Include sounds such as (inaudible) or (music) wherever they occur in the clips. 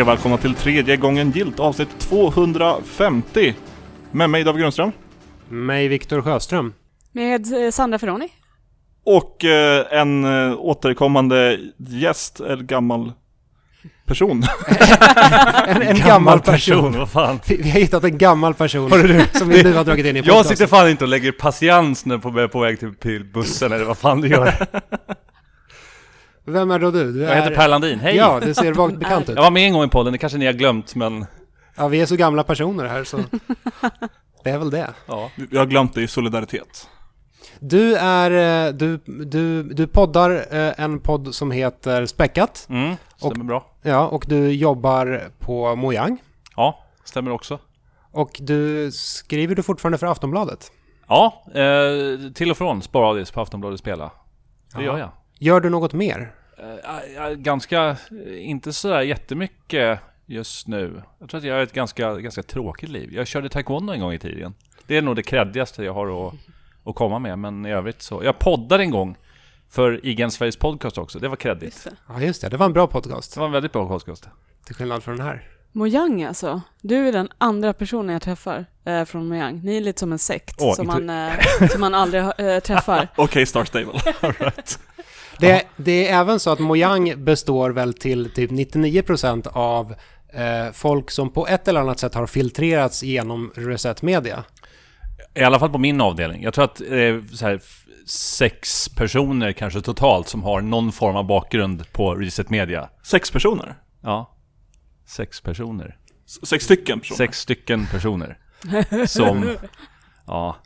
Och välkomna till tredje gången gilt avsnitt 250. Med mig David Grundström. Mig Viktor Sjöström. Med eh, Sandra Ferroni. Och eh, en eh, återkommande gäst, en gammal person. (laughs) En, en gammal, person. vad fan. Vi, vi har hittat en gammal person du, som vi nu har dragit in i Jag podcasten. sitter fan inte och lägger patiens när på, på väg till, till bussen eller vad fan du gör. (laughs) Vem är då du? du Jag heter är... Per Landin, hej! Ja, det ser vagt bekant ut. (laughs) Jag var med en gång i podden, det kanske ni har glömt men... Ja, vi är så gamla personer här så... (laughs) Det är väl det. Ja. Vi har glömt det i solidaritet. Du är... eh, Du, du, du poddar eh, en podd som heter Späckat. Mm, stämmer bra. Ja, och du jobbar på Mojang. Ja, stämmer också. Och du skriver du fortfarande för Aftonbladet. Ja, eh, till och från sporadiskt på Aftonbladet Spela. Det Ja. gör jag. Gör du något mer? Är ganska, inte sådär jättemycket just nu. Jag tror att jag har ett ganska, ganska tråkigt liv. Jag körde taekwondo en gång i tiden. Det är nog det kreddigaste jag har att, att komma med, men i övrigt så. Jag poddade en gång för IGN Sveriges podcast också. Det var kreddigt. Ja, just det. Det var en bra podcast. Det var en väldigt bra podcast. Till skillnad från den här. Mojang alltså. Du är den andra personen jag träffar eh, från Mojang. Ni är lite som en sekt Åh, som, man, eh, som man aldrig eh, träffar. (laughs) Okej, Star Stable. (laughs) All right. Det, det är även så att Mojang består väl till typ 99% av eh, folk som på ett eller annat sätt har filtrerats genom Reset Media. I alla fall på min avdelning. Jag tror att det är så här, sex personer kanske totalt som har någon form av bakgrund på Reset Media. Sex personer. Ja. Sex personer. S- Sex stycken personer. Sex stycken personer. Som... (laughs) Ja.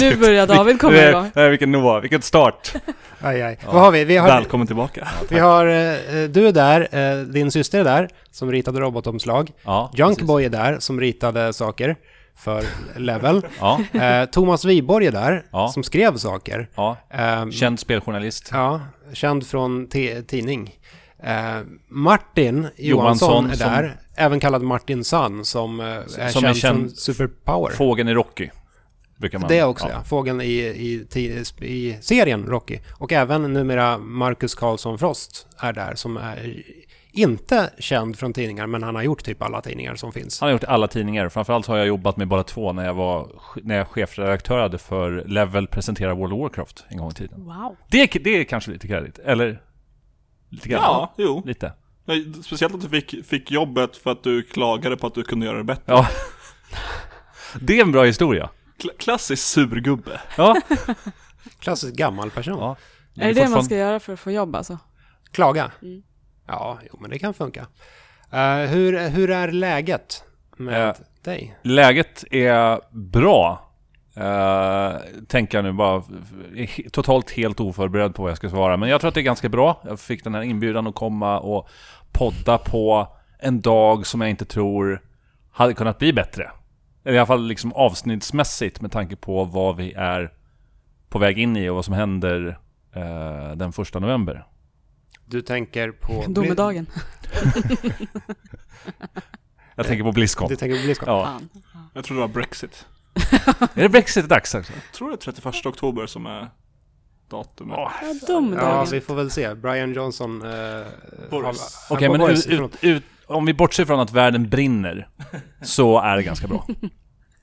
Nu börjar David komma Nej, igång. nej, vilken nivå, vilken start. (laughs) Aj, aj. Vad har vi? Vi har, Välkommen tillbaka. vi har eh, du är där, eh, din syster är där som ritade robotomslag. Ja, Junkboy är där som ritade saker för Level. (laughs) Ja, Eh, Thomas Wiborg är där Ja. som skrev saker. ja. Eh, Känd speljournalist. Ja, känd från tidning. Eh, Martin Johansson, Johansson är som- där, även kallad Martin Sun, som eh, är Som känd, är känd- från Superpower. Fågeln i Rocky. Brukar man... det också, ja. Fågeln i, i, i serien Rocky. Och även numera Marcus Karlsson Frost är där, som är inte känd från tidningar, men han har gjort typ alla tidningar som finns. Han har gjort alla tidningar. Framförallt har jag jobbat med bara två när jag var när jag chefredaktörade för Level presentera World of Warcraft en gång i tiden. Wow. Det, är- det är kanske lite kredit, eller? Lite grann? Ja, jo. Lite. Nej, Speciellt att du fick, fick jobbet för att du klagade på att du kunde göra det bättre. Ja. (laughs) Det är en bra historia. Kla- klassisk surgubbe. Ja. (laughs) Klassisk gammal person. ja. Är det det man ska göra för att få jobb alltså? Klaga. Mm. Ja, jo, men det kan funka. Eh, hur, hur är läget med Eh, dig? Läget är bra. Uh, tänker jag nu bara. Totalt helt oförberedd på vad jag ska svara. Men jag tror att det är ganska bra. Jag fick den här inbjudan att komma och podda på en dag som jag inte tror hade kunnat bli bättre. Eller i alla fall liksom avsnittsmässigt med tanke på vad vi är på väg in i och vad som händer eh, den första november. Du tänker på... (laughs) Domedagen. (laughs) Jag tänker på Blizzcon. Du tänker på Blizzcon? Ja. Fan. Jag tror det var Brexit. (laughs) Är det Brexit-dags också? Jag tror det är 31 oktober som är datumet. Ja, Ja, domedagen. vi får väl se. Brian Johnson... Eh, Boris. Okej, han men Boris, ut, ut, ut, om vi bortser från att världen brinner så är det ganska bra.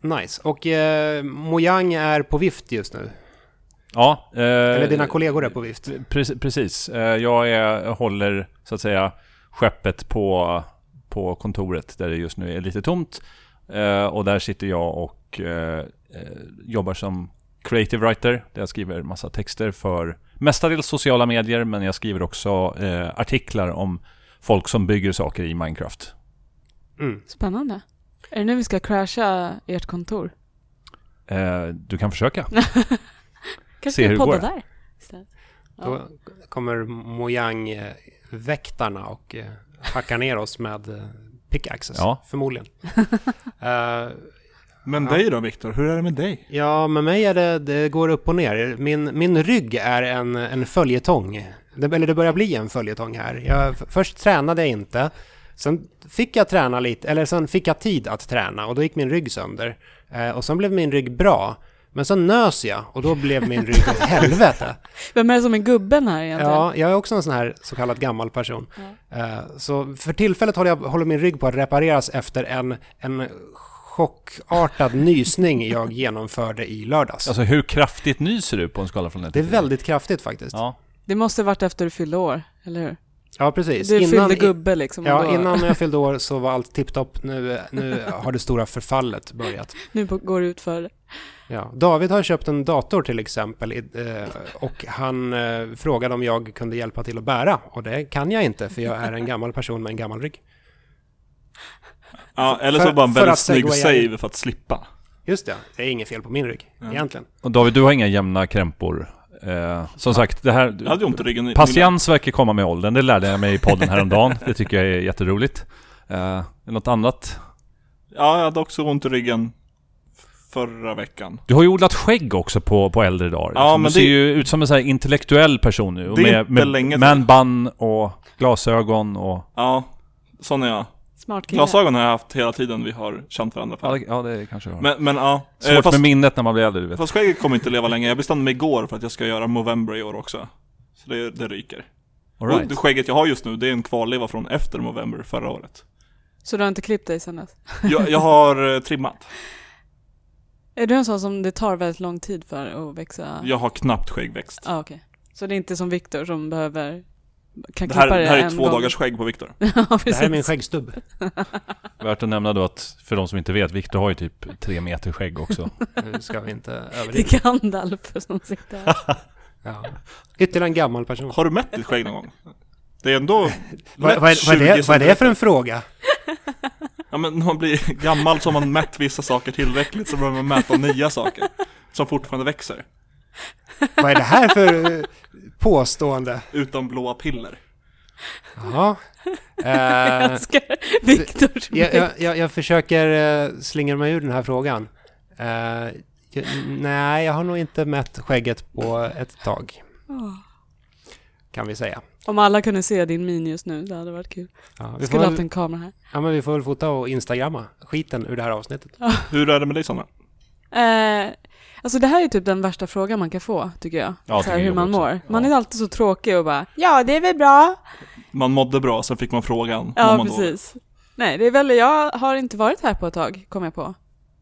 Nice. Och eh, Mojang är på vift just nu. Ja. Eh, Eller dina kollegor är på vift. Pre- precis. Eh, jag är, håller så att säga skeppet på, på kontoret där det just nu är lite tomt. Eh, och där sitter jag och eh, eh, jobbar som creative writer. Där jag skriver massa texter för mestadels sociala medier men jag skriver också eh, artiklar om folk som bygger saker i Minecraft. Mm. Spännande. Är det nu vi ska crasha ert kontor? Eh, du kan försöka. (laughs) Kanske Se hur vi det podda går. där istället. Ja. Då kommer Mojang-väktarna och eh, hackar ner oss med eh, pickaxes. Ja. Förmodligen. (laughs) Eh, Men dig då Viktor, hur är det med dig? ja, med mig är det, det går upp och ner. Min, min rygg är en, en följetong. Det, eller det börjar bli en följetong här. Jag, först tränade jag inte. Sen fick jag träna lite, eller sen fick jag tid att träna och då gick min rygg sönder. Eh, och sen blev min rygg bra. Men så nös jag och då blev min rygg ett helvete. (laughs) Vem är det som är gubben här egentligen? Ja, jag är också en sån här så kallad gammal person. Eh, Så för tillfället håller, jag, håller min rygg på att repareras efter en, en chockartad nysning jag genomförde i lördags. Alltså hur kraftigt nyser du på en skala från 1 Det är till 10? väldigt kraftigt faktiskt. Ja. Det måste varit efter du fyllde år, eller hur? Ja, precis. Du fyllde gubbe liksom. Ja, då, innan jag fyllde år så var allt tipptopp. Nu, nu (laughs) har det stora förfallet börjat. Nu går det ut för Ja. David har köpt en dator till exempel eh, och han eh, frågade om jag kunde hjälpa till att bära. Och det kan jag inte för jag är en gammal person med en gammal rygg. Ja, eller För- så bara en för väldigt att snygg save för att slippa. Just det, det är inget fel på min rygg egentligen. Och David, du har inga jämna krämpor. Eh, som sagt, det här... Jag hade ont i ryggen. Patiens verkar komma med åldern, det lärde jag mig i podden häromdagen. (laughs) Det tycker jag är jätteroligt. Eh, något annat? Ja, jag hade också ont i ryggen förra veckan. Du har ju odlat skägg också på, på äldre dagar. Ja, liksom. men du ser det- ju ut som en sån här intellektuell person nu. Det är med, inte med länge sedan. man-bun och glasögon och... Ja, sån är jag. Smart kille. Glasögon har jag haft hela tiden vi har känt varandra. Ja, För. det, ja, det kanske du har. Men, men ja. Eh, Svårt fast, med minnet när man blir äldre, du vet. fast skägget kommer inte leva länge. Jag bestämde mig igår för att jag ska göra Movember i år också. Så det, det ryker. All right. Och det skägget jag har just nu, det är en kvarleva från efter Movember förra året. Så du har inte klippt dig sen dess? (laughs) Jag, jag har eh, trimmat. Är du en sån som det tar väldigt lång tid för att växa? Jag har knappt skäggväxt. Ja, okej. Så det är inte som Viktor som behöver... Kan Det här, det det här är en två gång. dagars skägg på Viktor. (laughs) ja. Det här är min skäggstubb. (laughs) Värt att nämna då att, för de som inte vet, Viktor har ju typ tre meter skägg också. (laughs) Nu ska vi inte Det överdriva. är Gandalf som sitter här. Ja. Ytterligare en gammal person. Har du mätt ditt skägg någon gång? Det är ändå... Vad, vad, vad, är 20 det, vad är det för en fråga? Ja men när man blir gammal så har man mätt vissa saker tillräckligt så börjar man mäta nya saker. Som fortfarande växer. Vad är det här för påstående? Utan blåa piller. Ja. Jag (laughs) Eh, älskar Viktors jag, jag, jag, jag försöker eh, slingra mig ur den här frågan. Eh, jag, nej, jag har nog inte mätt skägget på ett tag, Åh. kan vi säga. Om alla kunde se din min just nu, det hade varit kul. Ja, vi, skulle haft väl, en kamera här. ja, men vi får väl fota och instagramma skiten ur det här avsnittet. Hur är det med dig Sanna? Eh, alltså det här är typ den värsta frågan man kan få, tycker jag. Ja, så här, hur man också. mår. Man Ja. är alltid så tråkig och bara Ja, det är väl bra. Man mådde bra, sen fick man frågan. Ja, man precis. Nej, det är väl, jag har inte varit här på ett tag, kom jag på.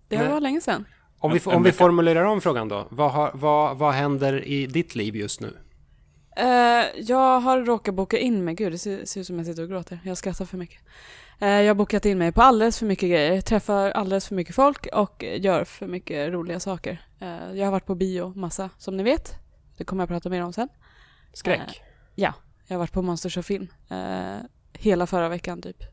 Det Nej. var länge sedan. Om vi, om vi formulerar om frågan då. Vad, har, vad, vad händer i ditt liv just nu? Eh, jag har råkat boka in mig, gud det ser, ser ut som jag sitter och gråter, jag skrattar för mycket. Eh, jag har bokat in mig på alldeles för mycket grejer, träffar alldeles för mycket folk och gör för mycket roliga saker. Eh, jag har varit på bio massa, som ni vet. Det kommer jag prata mer om sen. Skräck? Jag har varit på Monsters of Film eh, hela förra veckan typ.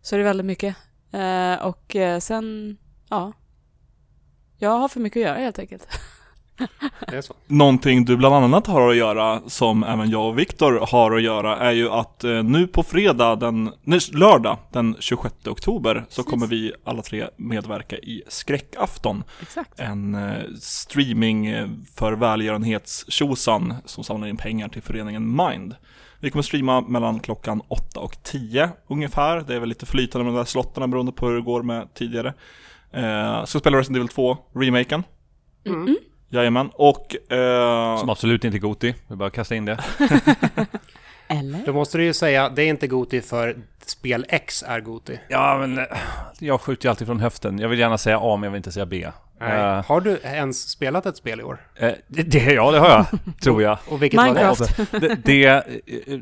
Så det är väldigt mycket. Eh, och eh, sen, ja. Jag har för mycket att göra helt enkelt. (laughs) Det är så. Någonting du bland annat har att göra, som även jag och Viktor har att göra, är ju att eh, nu på fredag, den, nej, lördag den 26 oktober, så kommer vi alla tre medverka i Skräckafton. Exakt. En eh, streaming eh, för välgörenhetstjosan som samlar in pengar till föreningen Mind. Vi kommer streama mellan klockan 8 och 10 ungefär. Det är väl lite flytande med de där slottarna beroende på hur det går med tidigare. Eh, så spelar Resident Evil 2, remaken. Mm. Jajamän, och... Eh, Som absolut inte är Goti. Vi bara kasta in det. (laughs) Eller? Då måste du ju säga, det är inte Goti för spel X är Goti. Ja, men eh, jag skjuter ju alltid från höften. Jag vill gärna säga A, men jag vill inte säga B. Nej. Eh, Har du ens spelat ett spel i år? eh, det, det, ja, det har jag, tror jag. (laughs) Och vilket var det? Minecraft. Det, det, eh,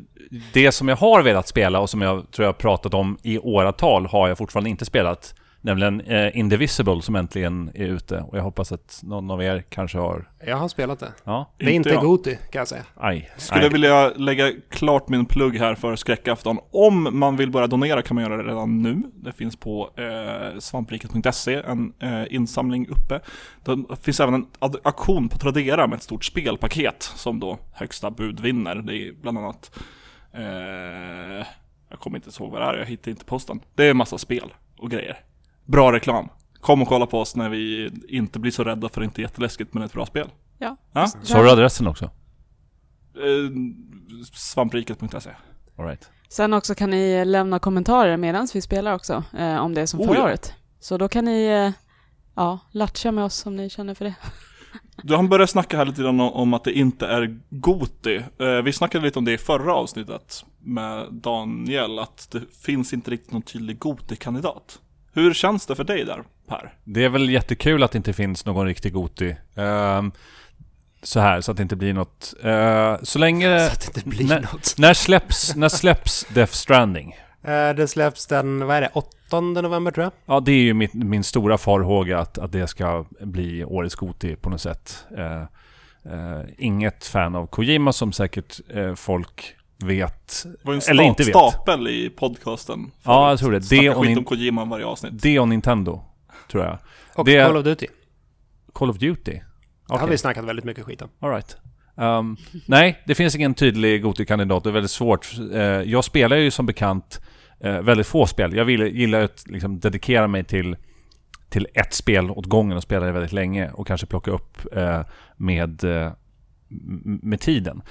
det som jag har velat spela och som jag tror jag har pratat om i åratal har jag fortfarande inte spelat. Nämligen eh, Indivisible som äntligen är ute. Och jag hoppas att någon av er kanske har... Jag har spelat det. Ja, Det är inte jag. Goti, kan jag säga. aj. Skulle aj. vilja lägga klart min plugg här för skräckafton. Om man vill börja donera kan man göra det redan nu. Det finns på eh, svampriket.se, en eh, insamling uppe. Det finns även en auktion på Tradera med ett stort spelpaket som då högsta bud vinner. Det är bland annat eh, Jag kommer inte ihåg vad det är, jag hittar inte posten. Det är en massa spel och grejer. Bra reklam. Kom och kolla på oss när vi inte blir så rädda för det är inte jätteläskigt men ett bra spel. Ja. Ja? Sa du adressen också? Eh, svampriket.se All right. Sen också kan ni lämna kommentarer medan vi spelar också, eh, om det är som Oh, förra ja. året. Så då kan ni ja, latcha med oss om ni känner för det. (laughs) Du har börjat snacka här lite grann om- om att det inte är Goti. Eh, Vi snackade lite om det i förra avsnittet med Daniel, att det finns inte riktigt någon tydlig Goti-kandidat. Hur känns det för dig där, Per? Det är väl jättekul att det inte finns någon riktig Goti. Ehm, så här, så att det inte blir något. Eh, så länge... (laughs) Så att det inte blir när, något. (laughs) när släpps, när släpps Death Stranding? Eh, Det släpps den, vad är det, 8 november tror jag. Ja, det är ju min, min stora farhåga att, att det ska bli årets Goti på något sätt. Eh, eh, inget fan av Kojima som säkert eh, folk vet. Det var ju en Eller sta- inte vet. stapel i podcasten. Ja, jag tror det. Det och skit om Kojima varje avsnitt. Det och Nintendo, tror jag. Och Det- Call of Duty. Call of Duty? Det har Okej. vi snackat väldigt mycket skit om. All right. Ehm, nej, det finns ingen tydlig Goti-kandidat. Det är väldigt svårt. Eh, jag spelar ju som bekant eh, väldigt få spel. Jag vill, gillar att liksom, dedikera mig till, till ett spel åt gången och spela det väldigt länge och kanske plocka upp eh, med, eh, m- med tiden.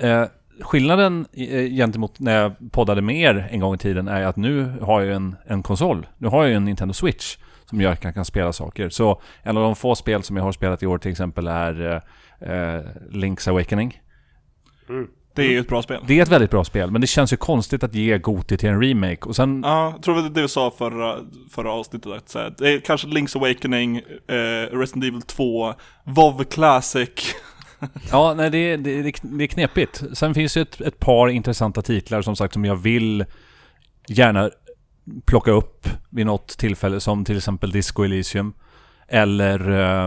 Eh, skillnaden eh, gentemot när jag poddade med er en gång i tiden är att nu har jag en, en konsol. Nu har jag en Nintendo Switch som gör att jag kan spela saker. Så en av de få spel som jag har spelat i år till exempel är eh, eh, Link's Awakening. Det är ju ett bra spel. Det är ett väldigt bra spel, men det känns ju konstigt att ge Goti till en remake. Och sen, Ja, jag tror det var det vi sa förra, förra avsnittet. Att säga. Det är kanske Link's Awakening, eh, Resident Evil 2, WoW Classic. (laughs) ja, nej det, det, det, är knepigt. Sen finns det ett, ett par intressanta titlar som sagt som jag vill gärna plocka upp vid något tillfälle, som till exempel Disco Elysium. Eller, eh,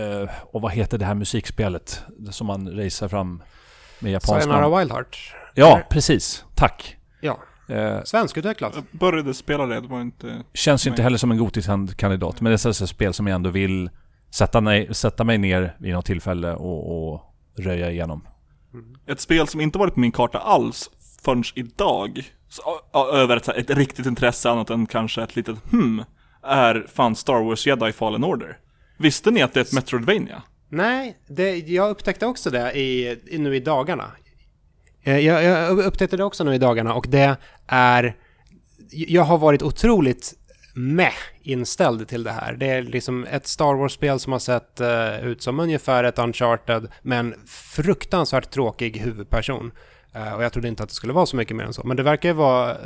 eh, och vad heter det här musikspelet som man racear fram med japansk namn? Sayonara Wild Heart. Ja, precis. Tack. Ja, Eh, svenskutvecklat. Jag började spela det, det var inte... känns ju inte heller som en Gotis-kandidat, men det är ett spel som jag ändå vill sätta, ner, sätta mig ner vid något tillfälle och, och röja igenom. Ett spel som inte varit på min karta alls förrän idag, så, över ett, ett riktigt intresse annat än kanske ett litet hmm, är fan Star Wars Jedi Fallen Order. Visste ni att det är ett Metroidvania? Nej, det, jag upptäckte också det i, i, nu i dagarna. Eh, Jag, jag upptäckte det också nu i dagarna och det är... Jag har varit otroligt med inställd till det här. Det är liksom ett Star Wars-spel som har sett eh, ut som ungefär ett Uncharted med en fruktansvärt tråkig huvudperson. Eh, och jag trodde inte att det skulle vara så mycket mer än så. Men det verkar ju vara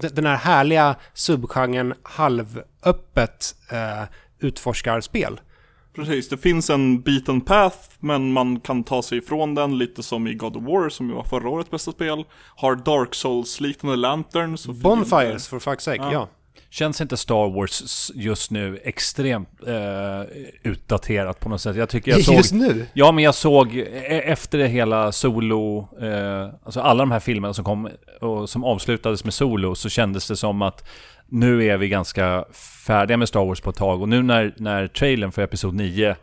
de- den här härliga subgenren halvöppet eh, utforskarspel. Precis, det finns en beaten path, men man kan ta sig ifrån den lite som i God of War, som ju var förra årets bästa spel. Har Dark Souls-liknande lanterns Bonfires, for fuck's sake, Ja. ja. Känns inte Star Wars just nu extremt eh, utdaterat på något sätt? Jag tycker jag såg... Just nu? Ja, men jag såg e- efter det hela Solo, eh, alltså alla de här filmerna som kom och som avslutades med Solo så kändes det som att nu är vi ganska färdiga med Star Wars på ett tag och nu när, när trailern för Episod 9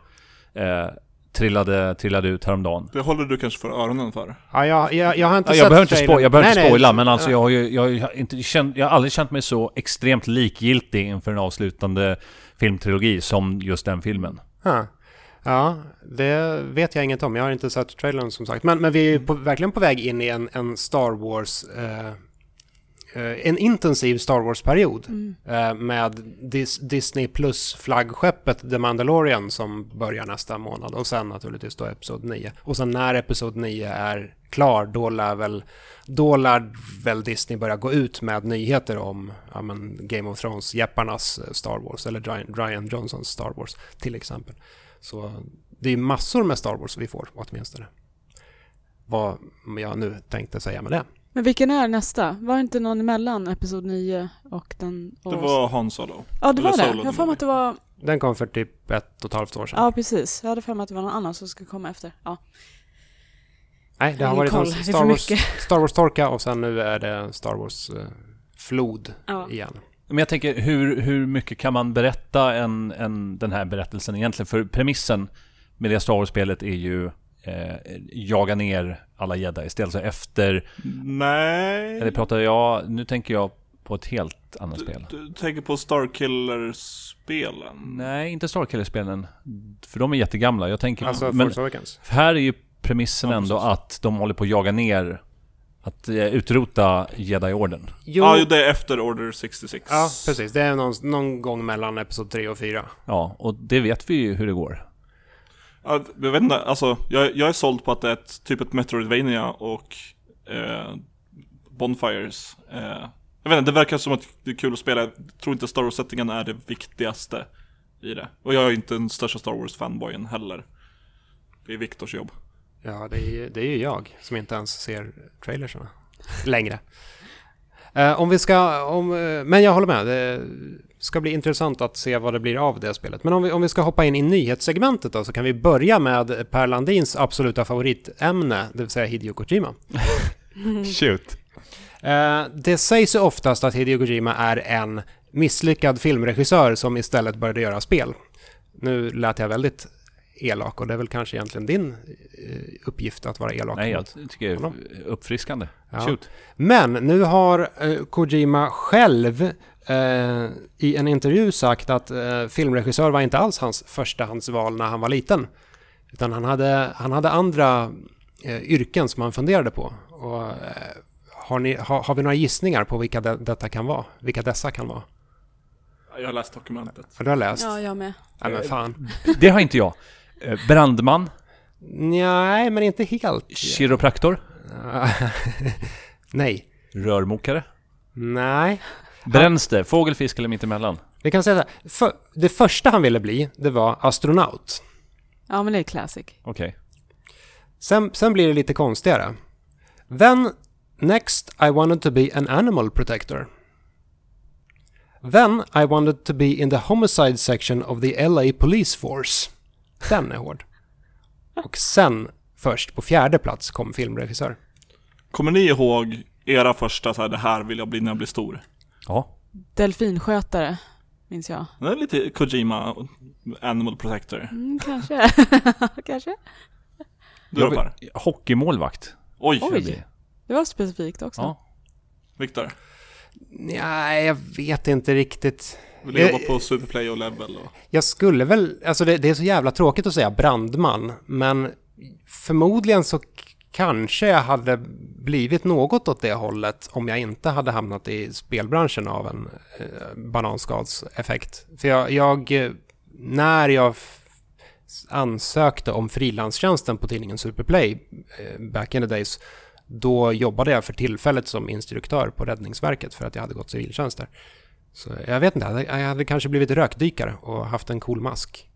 eh, trillade, trillade ut häromdagen. Det håller du kanske för öronen för. Ja, jag, jag, jag har inte Ja, sett jag behöver inte, trailern. spo- jag behöver Nej, inte nej. spoila, men alltså jag har ju jag har inte känt, jag har aldrig känt mig så extremt likgiltig inför en avslutande filmtrilogi som just den filmen. Ja. Ja, det vet jag inget om. Jag har inte sett trailern som sagt. Men, men vi är ju på, verkligen på väg in i en, en Star Wars... Eh, en intensiv Star Wars-period. Eh, med Dis, Disney Plus-flaggskeppet The Mandalorian som börjar nästa månad. Och sen naturligtvis då Episod 9. Och sen när Episod 9 är klar, då lär väl, då lär väl Disney börja gå ut med nyheter om ja, men Game of Thrones-jepparnas eh, Star Wars. Eller Ryan Johnsons Star Wars till exempel. Så det är massor med Star Wars vi får åtminstone. Vad jag nu tänkte säga med det. Men vilken är nästa? Var det inte någon emellan Episod 9 och den... Och... Det var Han Solo. Ja, det var det. Jag har för mig att det var... Den kom för typ ett och ett halvt år sedan. Ja, precis. Jag hade för mig att det var någon annan som ska komma efter. Ja. Nej, det har varit koll. Star Wars. (laughs) Star Wars-torka och sen nu är det Star Wars-flod Ja. igen. Men jag tänker, hur, hur mycket kan man berätta en, en, den här berättelsen egentligen? För premissen med det Star Wars-spelet är ju eh, jaga ner alla jedi istället. Så efter, Nej. eller pratar jag, nu tänker jag på ett helt annat Du, spel. du tänker på Starkiller-spelen? Nej, inte Starkiller-spelen. För de är jättegamla. Jag tänker, Alltså men Force Awakens. här är ju premissen Ja, ändå att de håller på att jaga ner Att eh, utrota Jedi-orden. Jo, Ja, det är efter Order 66. ja, precis. Det är någon, någon gång mellan Episod 3 och 4. Ja, och det vet vi ju hur det går. Jag vet inte, alltså jag, jag är såld på att det är ett, typ ett Metroidvania och eh, Bonfires. Eh, jag vet inte, det verkar som att det är kul att spela. Jag tror inte Star Wars-settingen är det viktigaste i det. Och jag är inte den största Star Wars-fanboyen heller. Det är Viktors jobb. Ja, det är, ju- det är ju jag som inte ens ser trailersarna längre. Eh, om vi ska, om, eh, men jag håller med. Det ska bli intressant att se vad det blir av det spelet. Men om vi, om vi ska hoppa in i nyhetssegmentet då, så kan vi börja med Per Landins absoluta favoritämne, det vill säga Hideo Kojima. (laughs) Shoot. Eh, det sägs ju oftast att Hideo Kojima är en misslyckad filmregissör som istället började göra spel. Nu lät jag väldigt elak och det är väl kanske egentligen din eh, uppgift att vara elak. Nej, jag tycker det är uppfriskande. Ja. Shoot. Men nu har eh, Kojima själv eh, i en intervju sagt att eh, filmregissör var inte alls hans förstahandsval när han var liten. Utan han hade, han hade andra eh, yrken som han funderade på. Och, eh, har, ni, har, har vi några gissningar på vilka de, detta kan vara? Vilka dessa kan vara? Jag har läst dokumentet. Har du har läst? Ja, jag med. Nej men fan. Det har inte jag. Eh, Brandman, Nej, men inte helt. kiropraktor, (laughs) Nej. rörmokare. Nej. Bränns det? Fågel, fisk eller mittemellan? Vi kan säga så här. För, det första han ville bli, det var astronaut. Ja, men det är classic. Okej. Sen, sen blir det lite konstigare. Then, next I wanted to be an animal protector. Then I wanted to be in the homicide section of the LA Police Force. Den är hård. Och sen, först på fjärde plats, kom filmregissör. Kommer ni ihåg era första så här, det här vill jag bli när jag blir stor? Ja. Delfinskötare, minns jag. Det är lite Kojima, Animal Protector. Mm, kanske. (laughs) kanske. Du Jag vill- Hockeymålvakt. Oj, Oj. Det var specifikt också. Ja. Viktor. Nej, jag vet inte riktigt. Vill du jobba på Superplay och Level? Och... Jag skulle väl, alltså det, det är så jävla tråkigt att säga brandman, men förmodligen så kanske jag hade blivit något åt det hållet om jag inte hade hamnat i spelbranschen av en eh, bananskalseffekt. För jag, jag eh, när jag ansökte om frilanstjänsten på tidningen Superplay eh, back in the days, då jobbade jag för tillfället som instruktör på Räddningsverket för att jag hade gått civiltjänst där. Så jag vet inte, jag hade, jag hade kanske blivit rökdykare och haft en cool mask.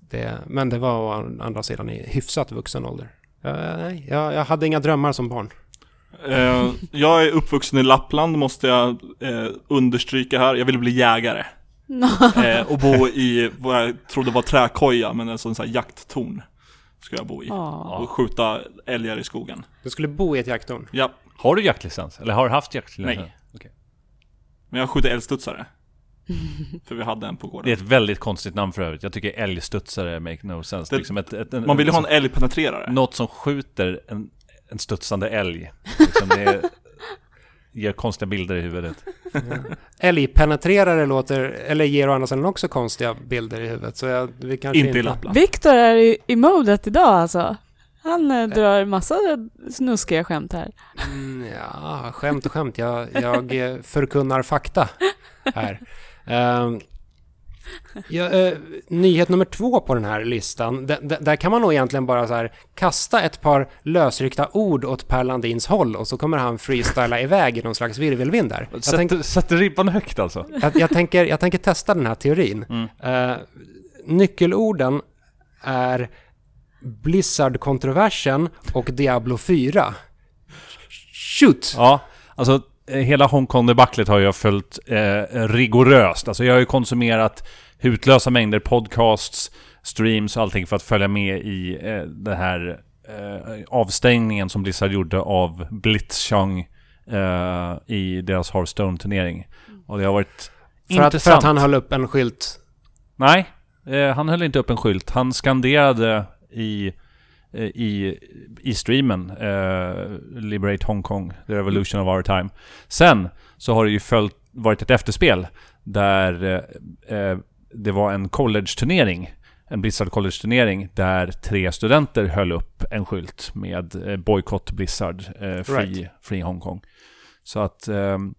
Det, men det var å andra sidan i hyfsat vuxen ålder. Jag, nej, jag, jag hade inga drömmar som barn. Eh, jag är uppvuxen i Lappland måste jag eh, understryka här. Jag ville bli jägare. (laughs) Eh, och bo i vad jag trodde var träkoja, men en sån så här jakttorn. Ska jag bo i. Ja. Och skjuta älgar i skogen. Du skulle bo i ett jakttorn. Ja, Har du jaktlicens? Eller har du haft jaktlicens? Nej. Okej. men jag skjuter älgstudsare. (laughs) För vi hade en på Det är gården. ett väldigt konstigt namn för övrigt. Jag tycker älgstudsare make no sense. Det- liksom ett, ett, en, Man vill ju ha en älgpenetrerare. Något som skjuter en, en studsande älg. Liksom det är, ger konstiga bilder i huvudet. (laughs) Älgpenetrerare låter, eller ger å andra sidan också konstiga bilder i huvudet. Så jag, vi kanske Inte i Lappland. Viktor är i, i modet idag alltså. Han eh, drar massa snuskiga skämt här. Mm, ja, skämt och skämt. Jag, jag eh, förkunnar fakta här. (laughs) Ehm, ja, eh, nyhet nummer två på den här listan. D- d- där kan man nog egentligen bara så här kasta ett par lösryckta ord åt Per Landins håll och så kommer han freestyla iväg i någon slags virvelvind där. Jag, tänk, Sätter, sätter ribban högt alltså. jag, jag, tänker, jag tänker testa den här teorin. Mm. Eh, nyckelorden är Blizzard-kontroversen och Diablo 4. Shoot! Ja, alltså hela Hongkong-debaclet har jag följt eh, rigoröst. Alltså jag har ju konsumerat hutlösa mängder podcasts, streams och allting för att följa med i eh, den här eh, avstängningen som Blizzard gjorde av Blitzchung eh, i deras Hearthstone-turnering. Och det har varit För att, intressant. för att han höll upp en skylt. Nej, eh, han höll inte upp en skylt. Han skanderade i, eh, i, i streamen eh, Liberate Hong Kong, the revolution of our time. Sen så har det ju följt, varit ett efterspel där eh, eh, det var en college-turnering en Blizzard College-turnering där tre studenter höll upp en skylt med eh, Boycott Blizzard, eh, Free, Right. free Hongkong. Så att ehm,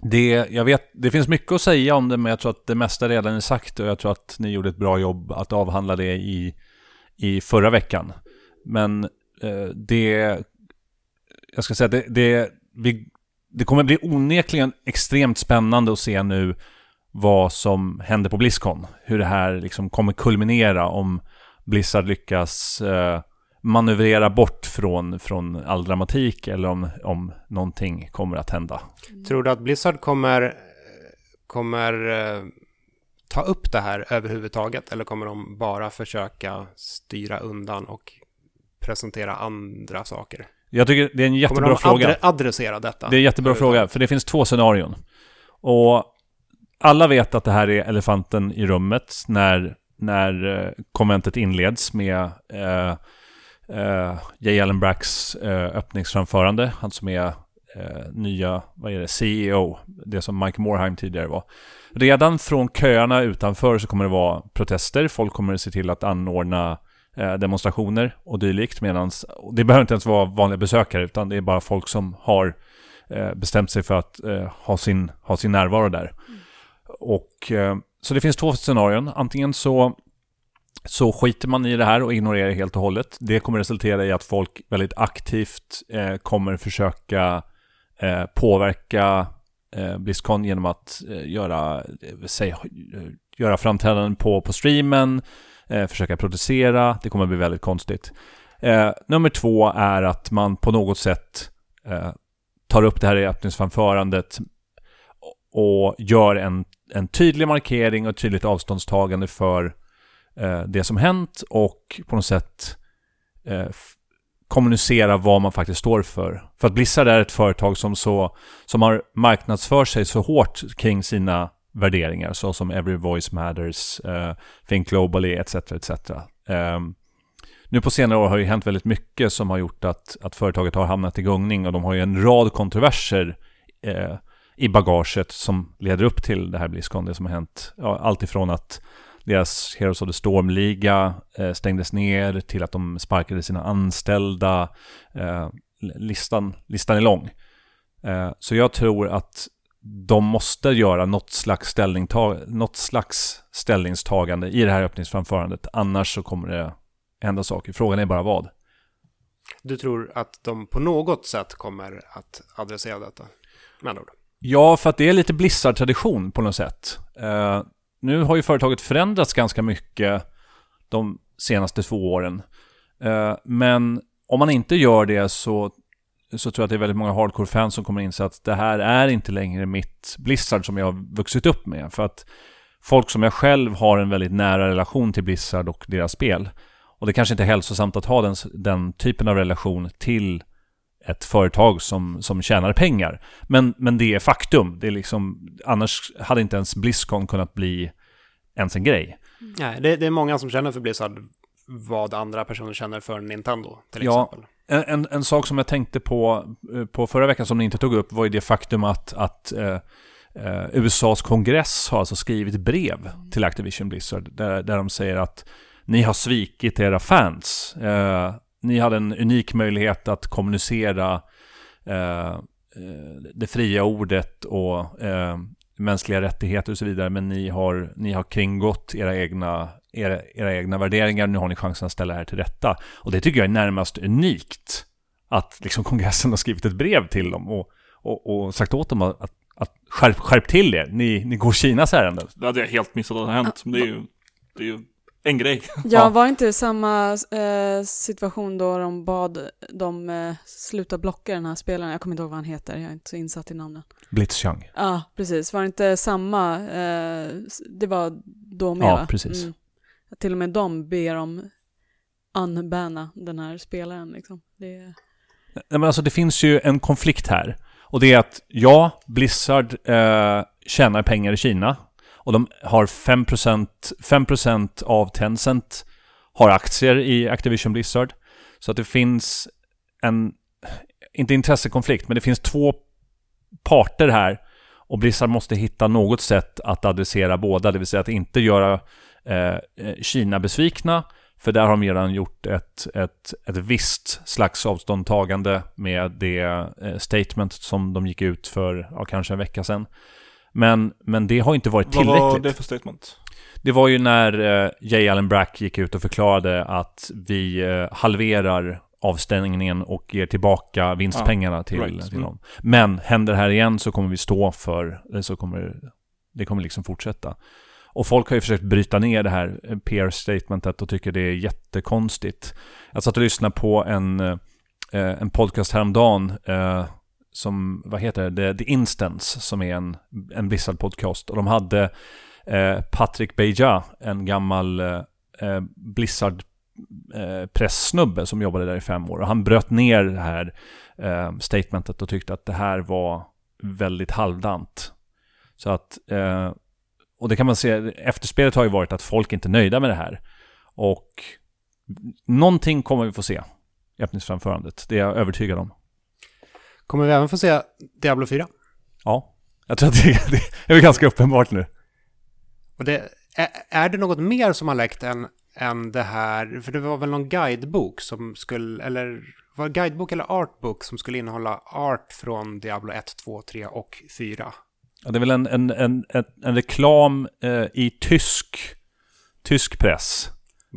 det, jag vet, det finns mycket att säga om det, men jag tror att det mesta redan är sagt och jag tror att ni gjorde ett bra jobb att avhandla det i, i förra veckan. Men eh, det, jag ska säga, det, det, vi, det kommer bli onekligen extremt spännande att se nu vad som händer på Blizzcon. Hur det här liksom kommer kulminera om Blizzard lyckas eh, manövrera bort från, från all dramatik eller om, om någonting kommer att hända. Tror du att Blizzard kommer, kommer eh, ta upp det här överhuvudtaget? Eller kommer de bara försöka styra undan och presentera andra saker? Jag tycker det är en Kommer jättebra de fråga. adre- adressera detta? Det är en jättebra fråga, för det finns två scenarion. Och alla vet att det här är elefanten i rummet när, när eh, konventet inleds med eh, eh, J. Allen Bracks eh, öppningsframförande. Han som är eh, nya, vad är det, CEO, det som Mike Morheim tidigare var. Redan från köerna utanför så kommer det vara protester. Folk kommer se till att anordna eh, demonstrationer och dylikt. Medans, och det behöver inte ens vara vanliga besökare utan det är bara folk som har eh, bestämt sig för att eh, ha, sin, ha sin närvaro där. Och, eh, så det finns två scenarion. Antingen så, så skiter man i det här och ignorerar helt och hållet. Det kommer resultera i att folk väldigt aktivt kommer försöka påverka eh, Blizzcon genom att eh, göra, eh, säg, eh, göra framträdanden på, på streamen, eh, försöka producera, Det kommer bli väldigt konstigt. Nummer två är att man på något sätt tar upp det här i öppningsframförandet och gör en, en tydlig markering och ett tydligt avståndstagande för det som hänt och på något sätt kommunicera vad man faktiskt står för. För att Blizzard är ett företag som, så, som har marknadsför sig så hårt kring sina värderingar, så som Every Voice Matters, uh, Think Globally, etc. etc. Um, nu på senare år har det hänt väldigt mycket som har gjort att, att företaget har hamnat i gungning och de har ju en rad kontroverser uh, i bagaget som leder upp till det här Blizzcon. Det som har hänt, ja, allt ifrån att deras Heroes of the Storm-liga eh, stängdes ner till att de sparkade sina anställda. Eh, listan, listan är lång. Eh, så jag tror att de måste göra något slags, något slags ställningstagande i det här öppningsframförandet. Annars så kommer det hända saker. Frågan är bara vad. Du tror att de på något sätt kommer att adressera detta? Med andra ord. Ja, för att det är lite Blizzard-tradition på något sätt. Nu har ju företaget förändrats ganska mycket de senaste två åren. Eh, men om man inte gör det så, så tror jag att det är väldigt många hardcore-fans som kommer inse att det här är inte längre mitt Blizzard som jag har vuxit upp med. För att folk som jag själv har en väldigt nära relation till Blizzard och deras spel. Och det kanske inte är hälsosamt att ha den, den typen av relation till ett företag som, som tjänar pengar. Men, men det är faktum. Det är liksom, annars hade inte ens Blizzcon kunnat bli ens en grej. Nej, det, det är många som känner för Blizzard vad andra personer känner för Nintendo till Ja. exempel. En, en, en sak som jag tänkte på, eh, på förra veckan som ni inte tog upp var ju det faktum att, att eh, eh, USAs kongress har alltså skrivit brev till Activision Blizzard där, där de säger att ni har svikit era fans. Eh, ni hade en unik möjlighet att kommunicera eh, eh, det fria ordet och eh, mänskliga rättigheter och så vidare, men ni har, ni har kringgått era egna, era, era egna värderingar. Nu har ni chansen att ställa er till rätta. Och det tycker jag är närmast unikt. Att liksom kongressen har skrivit ett brev till dem och, och, och sagt åt dem att, att, att skärp, skärp till er. Ni, ni går Kinas ärenden. Det hade jag helt missat att det har hänt. Men det är ju, det är ju en grej. Ja, var inte samma eh, situation då de bad dem eh, sluta blocka den här spelaren? Jag kommer inte ihåg vad han heter, jag är inte så insatt i namnen. Blitzchung. Ja, precis. Var det inte samma? Eh, det var då med, Ja, va? precis. Att Till och med de ber om unbanna den här spelaren liksom. Det. Nej, men alltså det finns ju en konflikt här. Och det är att ja, Blizzard eh, tjänar pengar i Kina. Och de har 5%, 5% av Tencent har aktier i Activision Blizzard. Så att det finns en, inte intressekonflikt, men det finns två parter här. Och Blizzard måste hitta något sätt att adressera båda, det vill säga att inte göra eh, eh, Kina-besvikna. För där har de redan gjort ett, ett, ett visst slags avståndtagande med det eh, statement som de gick ut för ja, kanske en vecka sedan. Men, men det har inte varit tillräckligt. Vad var det för statement? Det var ju när eh, J. Allen Brack gick ut och förklarade att vi eh, halverar avstängningen och ger tillbaka vinstpengarna ah, till, right. till mm. dem. Men händer det här igen så kommer vi stå för, så kommer det kommer liksom fortsätta. Och folk har ju försökt bryta ner det här eh, PR-statementet och tycker det är jättekonstigt. Jag satt och lyssnade på en, eh, en podcast häromdagen eh, som, vad heter det, The Instance, som är en, en Blizzard-podcast. Och de hade eh, Patrick Beja, en gammal eh, eh Blizzard eh, presssnubbe som jobbade där i fem år. Och han bröt ner det här eh, statementet och tyckte att det här var väldigt halvdant. Så att, eh, och det kan man se, efterspelet har ju varit att folk inte är nöjda med det här. Och någonting kommer vi få se i öppningsframförandet, det är jag övertygad om. Kommer vi även få se Diablo 4? Ja, jag tror att det, det är ganska uppenbart nu. Och det, är, är det något mer som har läckt än, än det här? För det var väl någon guidebok som skulle, eller var det guidebok eller artbook som skulle innehålla art från Diablo 1, 2, 3 och 4? Ja, det är väl en, en, en, en reklam eh, i tysk, tysk press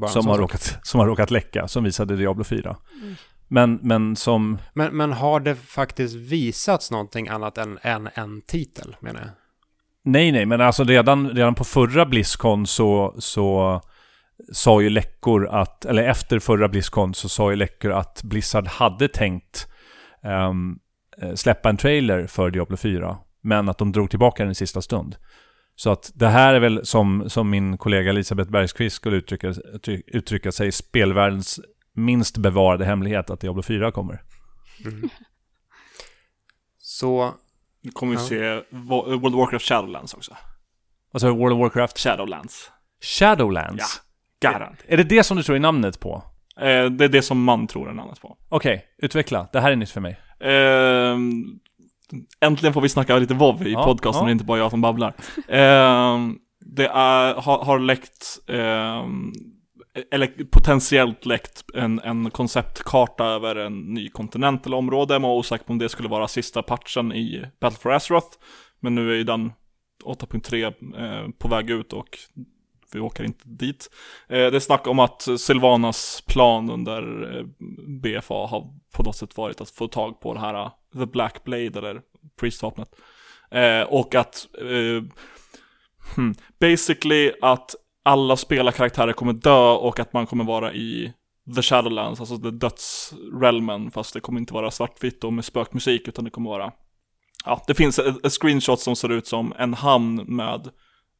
som har, råkat, som har råkat läcka, som visade Diablo 4. Mm. Men, men som... Men, men har det faktiskt visats någonting annat än, än en titel, menar jag? Nej, nej, men alltså redan, redan på förra Blizzcon så, så sa ju läckor att, eller efter förra Blizzcon så sa ju läckor att Blizzard hade tänkt um, släppa en trailer för Diablo 4. Men att de drog tillbaka den i sista stund. Så att det här är väl som, som min kollega Elisabeth Bergqvist skulle uttrycka, uttrycka sig, spelvärldens minst bevarade hemlighet att Diablo 4 kommer. Mm. (laughs) Så... Nu kommer vi ja. se World of Warcraft Shadowlands också. Vad sa du? World of Warcraft? Shadowlands. Shadowlands? Ja, garant. Är, är det det som du tror är namnet på? Eh, det är det som man tror är namnet på. Okej, okay, utveckla. Det här är nytt för mig. Eh, äntligen får vi snacka lite WoW i ja, podcasten, ja. och inte bara jag som babblar. Eh, det är, har, har läckt, eh, eller potentiellt läckt en, en konceptkarta över en ny kontinent eller område. Man var osäker på om det skulle vara sista patchen i Battle for Azeroth. Men nu är ju den 8.3 eh, på väg ut och vi åker inte dit. Eh, det är snack om att Silvanas plan under eh, BFA har på något sätt varit att få tag på det här uh, The Black Blade eller Priestvapnet. Eh, och att eh, hmm, basically att alla spelarkaraktärer kommer dö och att man kommer vara i The Shadowlands, alltså the dödsrealmen, fast det kommer inte vara svartvitt och med spökmusik, utan det kommer vara Ja, det finns ett screenshot som ser ut som en hamn med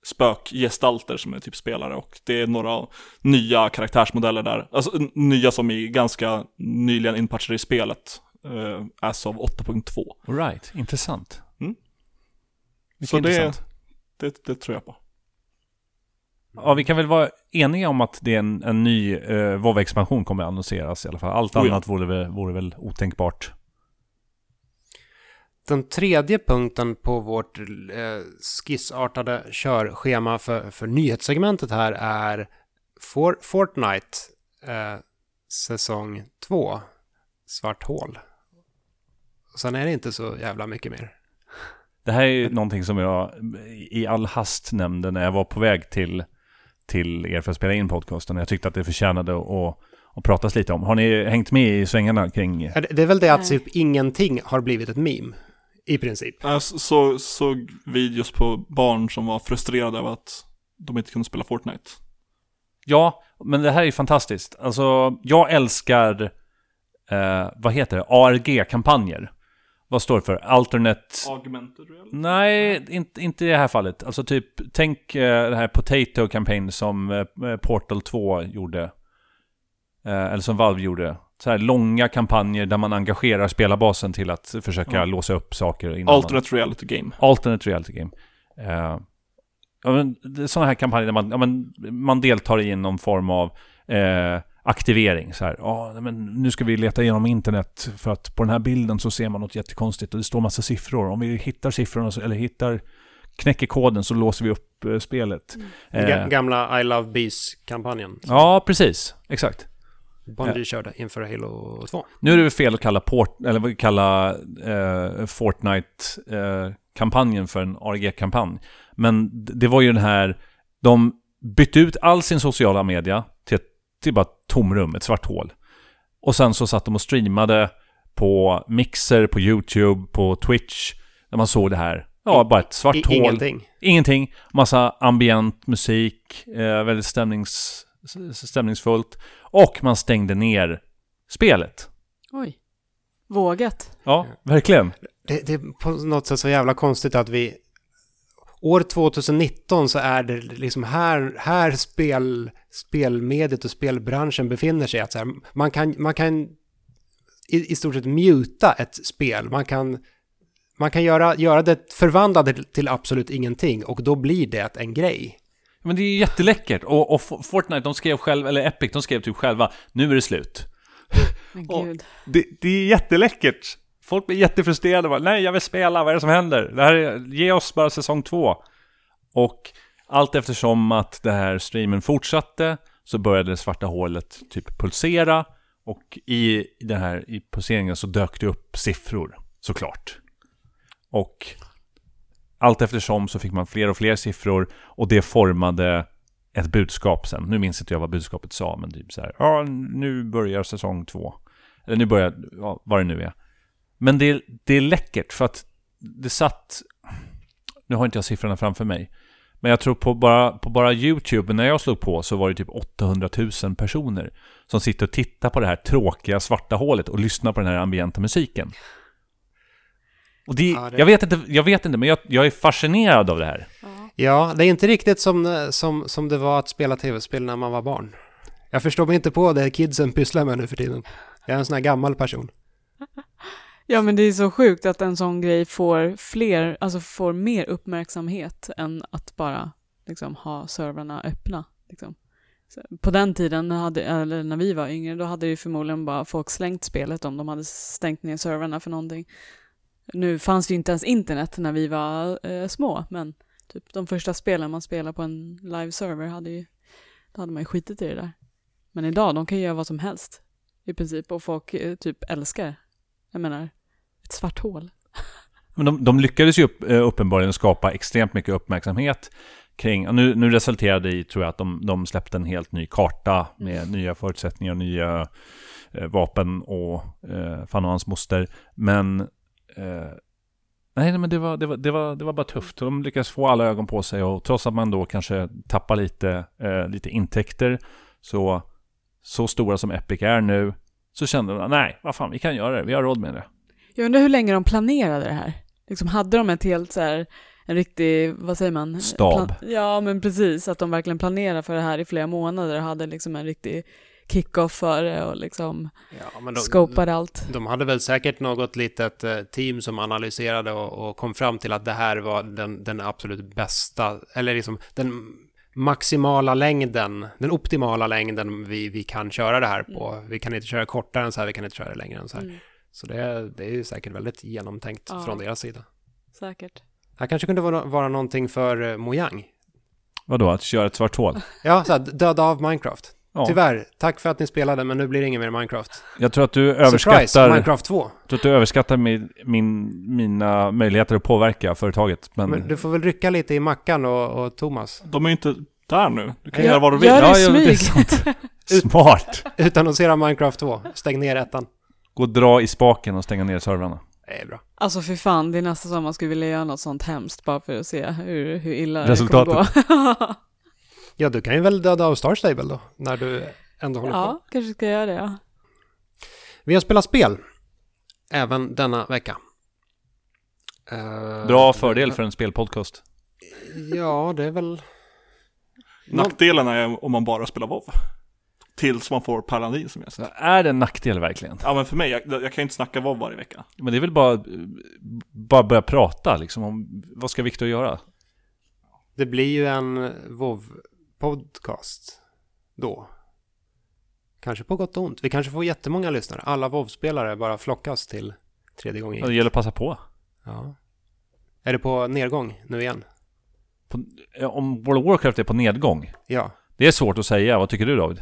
spökgestalter som är typ spelare och det är några nya karaktärsmodeller där. Alltså nya som är ganska nyligen inpatchade i spelet. Uh, as of 8.2. Right, intressant. Mm. Så intressant. Det, det, det tror jag på. Ja, vi kan väl vara eniga om att det är en, en ny uh, WoW-expansion kommer att annonseras i alla fall. Allt oh, annat ja. vore, väl, vore väl otänkbart. Den tredje punkten på vårt eh, skissartade körschema för, för nyhetssegmentet här är For, Fortnite eh, säsong 2, Svart hål. Sen är det inte så jävla mycket mer. Det här är ju någonting som jag i all hast nämnde när jag var på väg till, till er för att spela in podcasten. Jag tyckte att det förtjänade att, att pratas lite om. Har ni hängt med i svängarna kring... Det är väl det att typ ingenting har blivit ett meme. I princip. Jag så, såg videos på barn som var frustrerade över att de inte kunde spela Fortnite. Ja, men det här är fantastiskt. Alltså, jag älskar, eh, vad heter det, ARG-kampanjer. Vad står det för? Alternate... Augmented reality? Nej, inte, inte i det här fallet. Alltså typ, tänk eh, det här Potato Campaign som eh, Portal 2 gjorde. Eh, eller som Valve gjorde så här långa kampanjer där man engagerar spelarbasen till att försöka ja. låsa upp saker. Innan Alternate man... reality game. Alternate reality game. Uh, ja, men, sådana här kampanjer där man, ja, men, man deltar i någon form av uh, aktivering. Så här, oh, men nu ska vi leta igenom internet för att på den här bilden så ser man något jättekonstigt och det står massa siffror. Om vi hittar siffrorna, eller hittar, knäcker koden så låser vi upp upp-spelet. Ga- Eh, Gamla I Love Bees-kampanjen. ja, precis. Exakt. Bungie körde inför Halo 2. Nu är det väl fel att kalla, port, eller kalla eh, Fortnite-kampanjen för en ARG-kampanj. Men det var ju den här... De bytte ut all sin sociala media till, ett, till bara ett tomrum, ett svart hål. Och sen så satt de och streamade på Mixer, på YouTube, på Twitch. Där man såg det här. Ja, bara ett svart I, hål. ingenting. Ingenting. Massa ambient musik. Eh, väldigt stämnings, stämningsfullt. Och man stängde ner spelet. Oj. Vågat. Ja, verkligen. Det, det är på något sätt så jävla konstigt att vi... År 2019 så är det liksom här, här spel, spelmediet och spelbranschen befinner sig. Att så här, man kan, man kan i, i stort sett muta ett spel. Man kan, man kan göra, göra det, förvandla det till absolut ingenting och då blir det en grej. Men det är ju jätteläckert. Och, och Fortnite, de skrev själva, eller Epic, de skrev typ själva, nu är det slut. (laughs) Men gud. Det, det är jätteläckert. Folk blir jättefrustrerade. Bara, Nej, jag vill spela. Vad är det som händer? Det här är, ge oss bara säsong två. Och allt eftersom att det här streamen fortsatte så började det svarta hålet typ pulsera. Och i den här i pulseringen så dök det upp siffror, såklart. Och allt eftersom så fick man fler och fler siffror och det formade ett budskap sen. Nu minns inte jag vad budskapet sa, men typ så här. Ja, nu börjar säsong två. Eller nu börjar, ja, vad det nu är. Men det, det är läckert för att det satt... Nu har inte jag siffrorna framför mig. Men jag tror på bara, på bara YouTube, när jag slog på så var det typ 800 000 personer som sitter och tittar på det här tråkiga svarta hålet och lyssnar på den här ambienta musiken. Och det, Ja, det- Jag, vet inte, jag vet inte, men jag, jag är fascinerad av det här. Ja, det är inte riktigt som, som, som det var att spela tv-spel när man var barn. Jag förstår mig inte på det kidsen pysslar med nu för tiden. Jag är en sån här gammal person. Ja men det är så sjukt att en sån grej får fler, alltså får mer uppmärksamhet än att bara liksom ha servrarna öppna. Liksom. På den tiden, hade, eller när vi var yngre, då hade ju förmodligen bara folk slängt spelet om de hade stängt ner servrarna för någonting. Nu fanns det ju inte ens internet när vi var eh, små, men typ de första spelen man spelar på en live-server hade ju, då hade man ju skitit i det där. Men idag, de kan ju göra vad som helst i princip och folk eh, typ älskar. Jag menar, ett svart hål. Men de, de lyckades ju upp, eh, uppenbarligen skapa extremt mycket uppmärksamhet kring, nu, nu resulterade det i, tror jag, att de, de släppte en helt ny karta med nya förutsättningar, nya eh, vapen och eh, fan och hans moster. Men eh, nej, men det var, det, var, det, var, det var bara tufft. De lyckades få alla ögon på sig och trots att man då kanske tappar lite, eh, lite intäkter så, så stora som Epic är nu så kände de, nej, vad fan, vi kan göra det, vi har råd med det. Jag undrar hur länge de planerade det här. Liksom hade de ett helt så här, en riktig, vad säger man? Stab. Plan- ja, men precis. Att de verkligen planerade för det här i flera månader och hade liksom en riktig kick-off för det och liksom Ja, men scopade allt. De hade väl säkert något litet eh, team som analyserade och, och kom fram till att det här var den, den absolut bästa, eller liksom den maximala längden, den optimala längden vi, vi kan köra det här på. Vi kan inte köra kortare än så här, vi kan inte köra det längre än så här. Mm, Så det, det är ju säkert väldigt genomtänkt Ja. från deras sida. säkert. Det här kanske kunde vara, vara någonting för eh, Mojang. Vadå, att köra ett svart hål? (laughs) Ja, så här, döda av Minecraft. Ja. Tyvärr, tack för att ni spelade, men nu blir det inget mer Minecraft. Jag tror att du Surprise, överskattar, Minecraft 2. jag tror att du överskattar min, min, mina möjligheter att påverka företaget. Men, Men du får väl rycka lite i Mackan och, och Thomas. De är ju inte där nu. Du kan Ja, göra vad du vill. gör det i ja, det är smyg. sant. (laughs) Smart! Utannonsera Minecraft 2. Stäng ner ettan. Gå och dra i spaken och stänga ner servrarna. Det är bra. Alltså för fan, det är nästan som man skulle vilja göra något sånt hemskt bara för att se hur, hur illa Resultatet. det kommer gå. (laughs) Ja, du kan ju väl döda av Star Stable då, när du ändå håller på. ja, kanske ska jag göra det ja. Vi har spelat spel. Även denna vecka. Eh, Bra fördel för en spelpodcast. Ja, det är väl... Nackdelen är om man bara spelar WoW. Tills man får Paladin som gäst. Är det en nackdel verkligen? Ja men för mig, jag, jag kan ju inte snacka WoW varje vecka. Men det är väl bara, bara börja prata liksom om vad ska Viktor göra? Det blir ju en WoW-podcast då. Kanske på gott och ont. Vi kanske får jättemånga lyssnare. Alla WoW-spelare bara flockas till tredje gången. Det gäller att passa på. Ja. Är det på nedgång nu igen? på, om World of Warcraft är på nedgång. Ja. Det är svårt att säga. Vad tycker du David?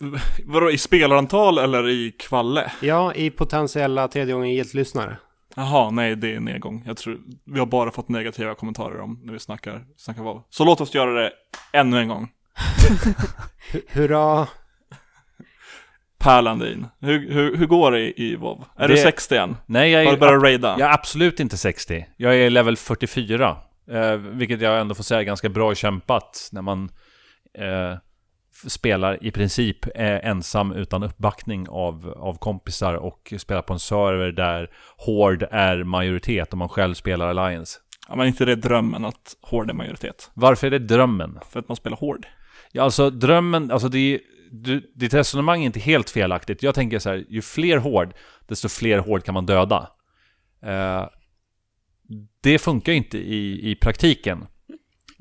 (laughs) Vadå, i spelarantal eller i kvalle? Ja, i potentiella tredje gången gillt lyssnare. Jaha, nej det är nedgång. Jag tror, vi har bara fått negativa kommentarer om när vi snackar, snackar WoW. Så låt oss göra det ännu en gång. Hu- Hurra! Per Landin, hur, hur, hur går det i, WoW? Är Det- du 60 än? Nej, jag Har är, du börjat raida? jag är absolut inte 60. Jag är level 44. Eh, vilket jag ändå får säga är ganska bra kämpat när man eh, spelar i princip eh, ensam utan uppbackning av, av kompisar och spelar på en server där Hord är majoritet och man själv spelar Alliance. Ja, men inte det drömmen att hård är majoritet? Varför är det drömmen? För att man spelar hård? Ja, alltså drömmen, alltså det är, du, ditt resonemang är inte helt felaktigt. Jag tänker så här, ju fler hård, desto fler hård kan man döda. Eh, det funkar ju inte i, i praktiken.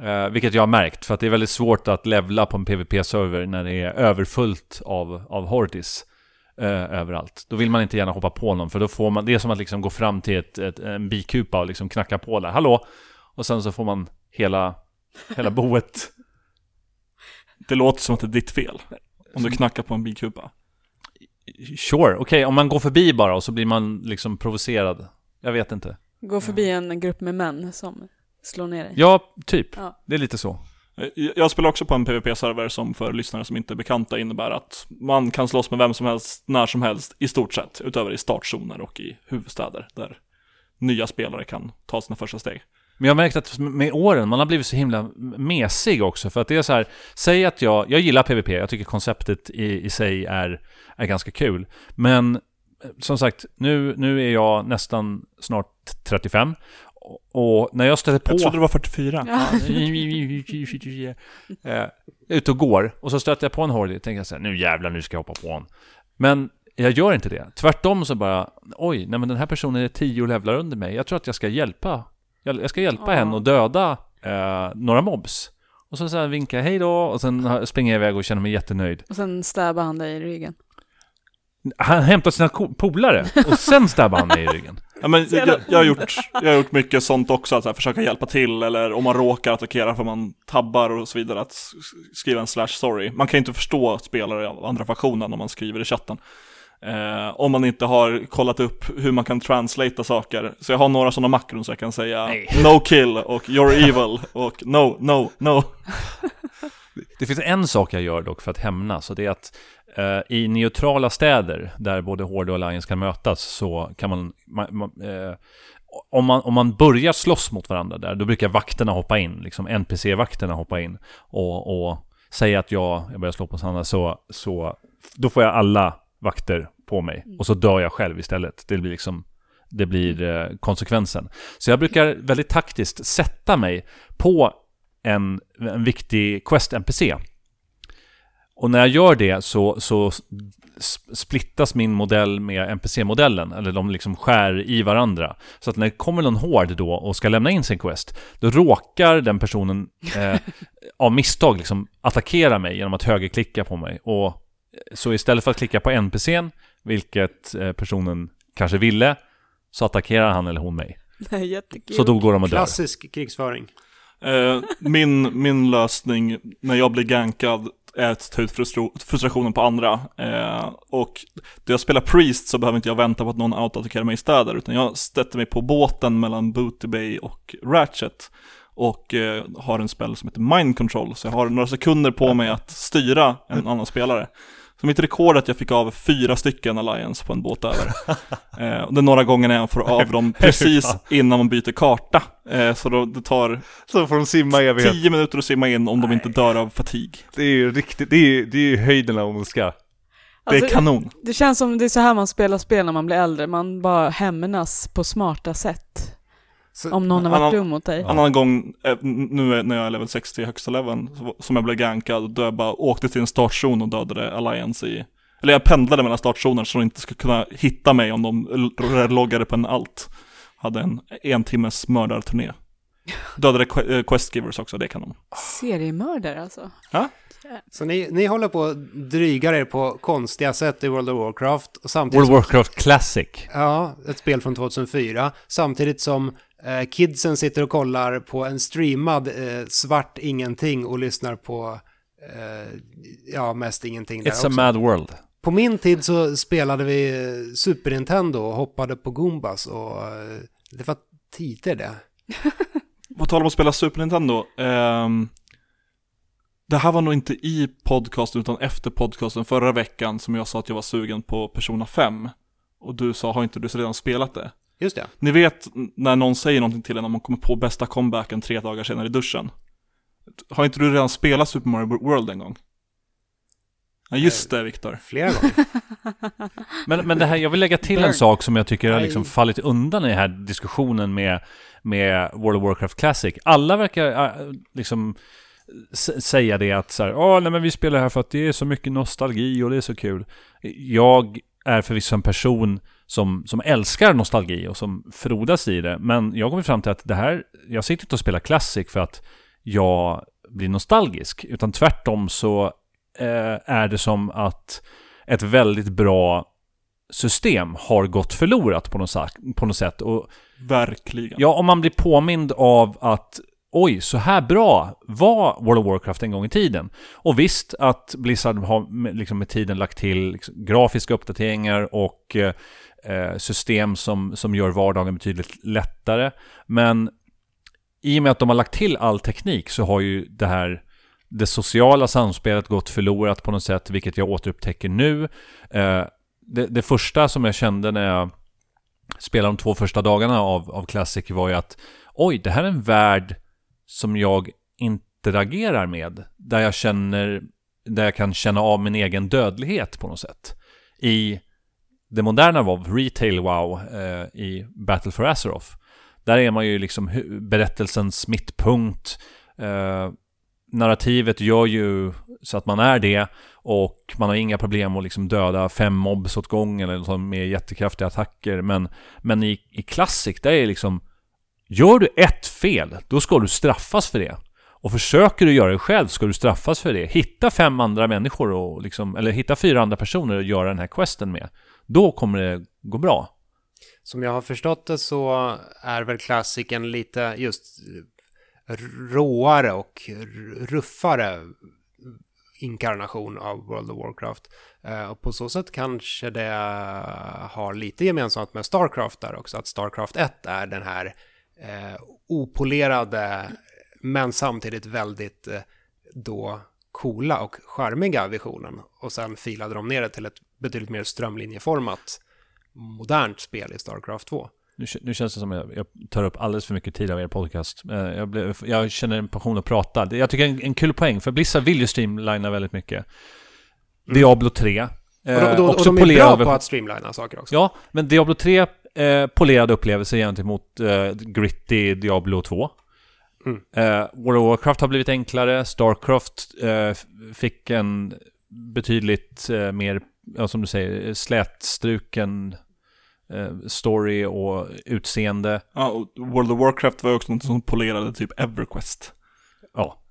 Eh, vilket jag har märkt, för att det är väldigt svårt att levla på en PVP-server när det är överfullt av, av Hortis eh, överallt. Då vill man inte gärna hoppa på någon, för då får man, det är som att liksom gå fram till ett, ett, en bikupa och liksom knacka på där, hallå! Och sen så får man hela, hela boet Det låter som att det är ditt fel. Om du knackar på en bikupa. Sure, okej, om man går förbi bara och så blir man liksom provocerad. Jag vet inte. Gå förbi en grupp med män som slår ner dig. Ja, typ. Ja. Det är lite så. Eh, Jag spelar också på en PVP-server som för lyssnare som inte är bekanta innebär att man kan slåss med vem som helst, när som helst, i stort sett, utöver i startzoner och i huvudstäder, där nya spelare kan ta sina första steg. Men jag har märkt att med åren, man har blivit så himla mesig också. För att det är så här, säg att jag, jag gillar PVP, jag tycker konceptet i, i sig är, är ganska kul. Men eh, som sagt, nu, nu är jag nästan snart 35. Och, när jag stöter på... Jag trodde det var 44. Ja. eh, ute och går och så stöter jag på en Hordy och tänker jag så här, nu jävlar, nu ska jag hoppa på honom. Men jag gör inte det. Tvärtom så bara, oj, nej men den här personen är tio levlar under mig. Jag tror att jag ska hjälpa. Jag, jag ska hjälpa Ja. henne och döda eh, några mobs. Och så, så här vinkar jag hej då och sen springer jag iväg och känner mig jättenöjd. Och sen stäbar han dig i ryggen. Han hämtar sina polare och sen stabbar han mig i ryggen. Ja, men jag, jag, har gjort, jag har gjort mycket sånt också, att så här, försöka hjälpa till, eller om man råkar attackera för man tabbar och så vidare, att skriva en slash sorry. Man kan inte förstå spelare av andra faktionen om man skriver i chatten. Eh, om man inte har kollat upp hur man kan translata saker. Så jag har några sådana makron så jag kan säga Nej. no kill och you're evil och no, no, no. (laughs) Det finns en sak jag gör dock för att hämnas och det är att i neutrala städer där både Horde och Alliance kan mötas så kan man, man, man eh, om, man om man börjar slåss mot varandra där, då brukar vakterna hoppa in, liksom NPC-vakterna hoppa in och, och säga att jag, jag börjar slå på Sanna så, så då får jag alla vakter på mig och så dör jag själv istället. Det blir liksom det blir eh, konsekvensen. Så jag brukar väldigt taktiskt sätta mig på en, en viktig Quest-NPC. Och när jag gör det så, så splittas min modell med NPC-modellen, eller de liksom skär i varandra. Så att när det kommer någon hård då och ska lämna in sin quest, då råkar den personen eh, (laughs) av misstag liksom attackera mig genom att högerklicka på mig. Och så istället för att klicka på NPCn, vilket eh, personen kanske ville, så attackerar han eller hon mig. Jättekul. Så då går de och dör. Klassisk krigsföring. Eh, min, min lösning när jag blir gankad att ta ut frustrationen på andra. Eh, och då jag spelar Priest så behöver inte jag vänta på att någon autoattackerar mig i städer, utan jag sätter mig på båten mellan Booty Bay och Ratchet. Och eh, har en spel som heter Mind Control, så jag har några sekunder på mig att styra en annan spelare. Så mitt rekord är att jag fick av fyra stycken Alliance på en båt över. (laughs) Eh, och det är några gånger när jag får av dem precis innan man byter karta. Eh, så då, det tar Så får de simma i tio minuter att simma in om de inte dör av fatig. Det är ju riktigt, det är ju det är ju höjden av ondska. Det är Alltså, kanon. Det känns som det är så här man spelar spel när man blir äldre. Man bara hämnas på smarta sätt. Så, Om någon har varit Annan- dum mot dig. En annan gång, eh, nu är- när jag är level 60 i högsta leveln, som jag blev gankad, då jag bara åkte till en startzon och dödade Alliance i eller jag pendlade mellan startzoner så de inte skulle kunna hitta mig om de loggade på en alt. Hade en en timmes mördarturné. Dödade eh, questgivers också, det kan de. Seriemördare alltså. så ni, ni håller på att drygar er på konstiga sätt i World of Warcraft. Och samtidigt World of Warcraft Classic. Ja, ett spel från 2004. Samtidigt som kidsen sitter och kollar på en streamad eh, svart ingenting och lyssnar på, eh, ja, mest ingenting där It's också. a mad world. På min tid så spelade vi eh, Super Nintendo och hoppade på Goombas och eh, det var tider det. (laughs) På tal om att spela Super Nintendo. ehm, det här var nog inte i podcasten utan efter podcasten förra veckan som jag sa att jag var sugen på Persona 5. Och du sa, har inte du redan spelat det? Just det. Ni vet när någon säger någonting till en när man kommer på bästa comebacken tre dagar senare i duschen. Har inte du redan spelat Super Mario World en gång? Ja just det Viktor. Flera gånger. (laughs) Men, men det här, jag vill lägga till en sak som jag tycker har liksom fallit undan i den här diskussionen med, med World of Warcraft Classic. Alla verkar äh, liksom säga det att så här, Åh, nej men vi spelar här för att det är så mycket nostalgi och det är så kul. Jag är förvisso en person som, som älskar nostalgi och som frodas i det. Men jag kommer fram till att det här, jag sitter inte och spelar Classic för att jag blir nostalgisk. Utan tvärtom så eh, är det som att ett väldigt bra system har gått förlorat på något, på något sätt. Och Verkligen. ja, om man blir påmind av att oj, så här bra var World of Warcraft en gång i tiden. Och visst att Blizzard har liksom med tiden lagt till liksom, grafiska uppdateringar och eh, Eh, system som, som gör vardagen betydligt lättare. Men i och med att de har lagt till all teknik så har ju det här det sociala samspelet gått förlorat på något sätt, vilket jag återupptäcker nu. Eh, det, det första som jag kände när jag spelade de två första dagarna av, av Classic var ju att oj, det här är en värld som jag interagerar med. Där jag känner, där jag kan känna av min egen dödlighet på något sätt. I det moderna WoW, Retail WoW, eh, i Battle for Azeroth. Där är man ju liksom berättelsens mittpunkt. Eh, narrativet gör ju så att man är det och man har inga problem att liksom döda fem mobs åt gången eller som med jättekraftiga attacker. Men, men i, i Classic, där är det liksom Gör du ett fel, då ska du straffas för det. Och försöker du göra det själv ska du straffas för det. Hitta fem andra människor och liksom, eller hitta fyra andra personer att göra den här questen med. Då kommer det gå bra. Som jag har förstått det så är väl klassiken lite just råare och ruffare inkarnation av World of Warcraft. Eh, och på så sätt kanske det har lite gemensamt med Starcraft där också, att Starcraft 1 är den här eh, opolerade men samtidigt väldigt eh, då coola och charmiga visionen. Och sen filade de ner det till ett betydligt mer strömlinjeformat modernt spel i Starcraft 2. Nu, nu känns det som att jag, jag tar upp alldeles för mycket tid av er podcast. Eh, Jag, blev, jag känner en passion att prata. Jag tycker en, en kul poäng, för Blizzard vill ju streamlina väldigt mycket. Diablo 3. Och, då, då, och de är bra på att streamlina saker också. Ja, men Diablo 3 eh, polerad upplevelse gentemot eh, gritty Diablo 2. Mm. Eh, World of Warcraft har blivit enklare, Starcraft eh, fick en betydligt eh, mer, ja, som du säger, slätstruken eh, story och utseende. Ja, och World of Warcraft var ju också något som polerade typ Everquest. Ja,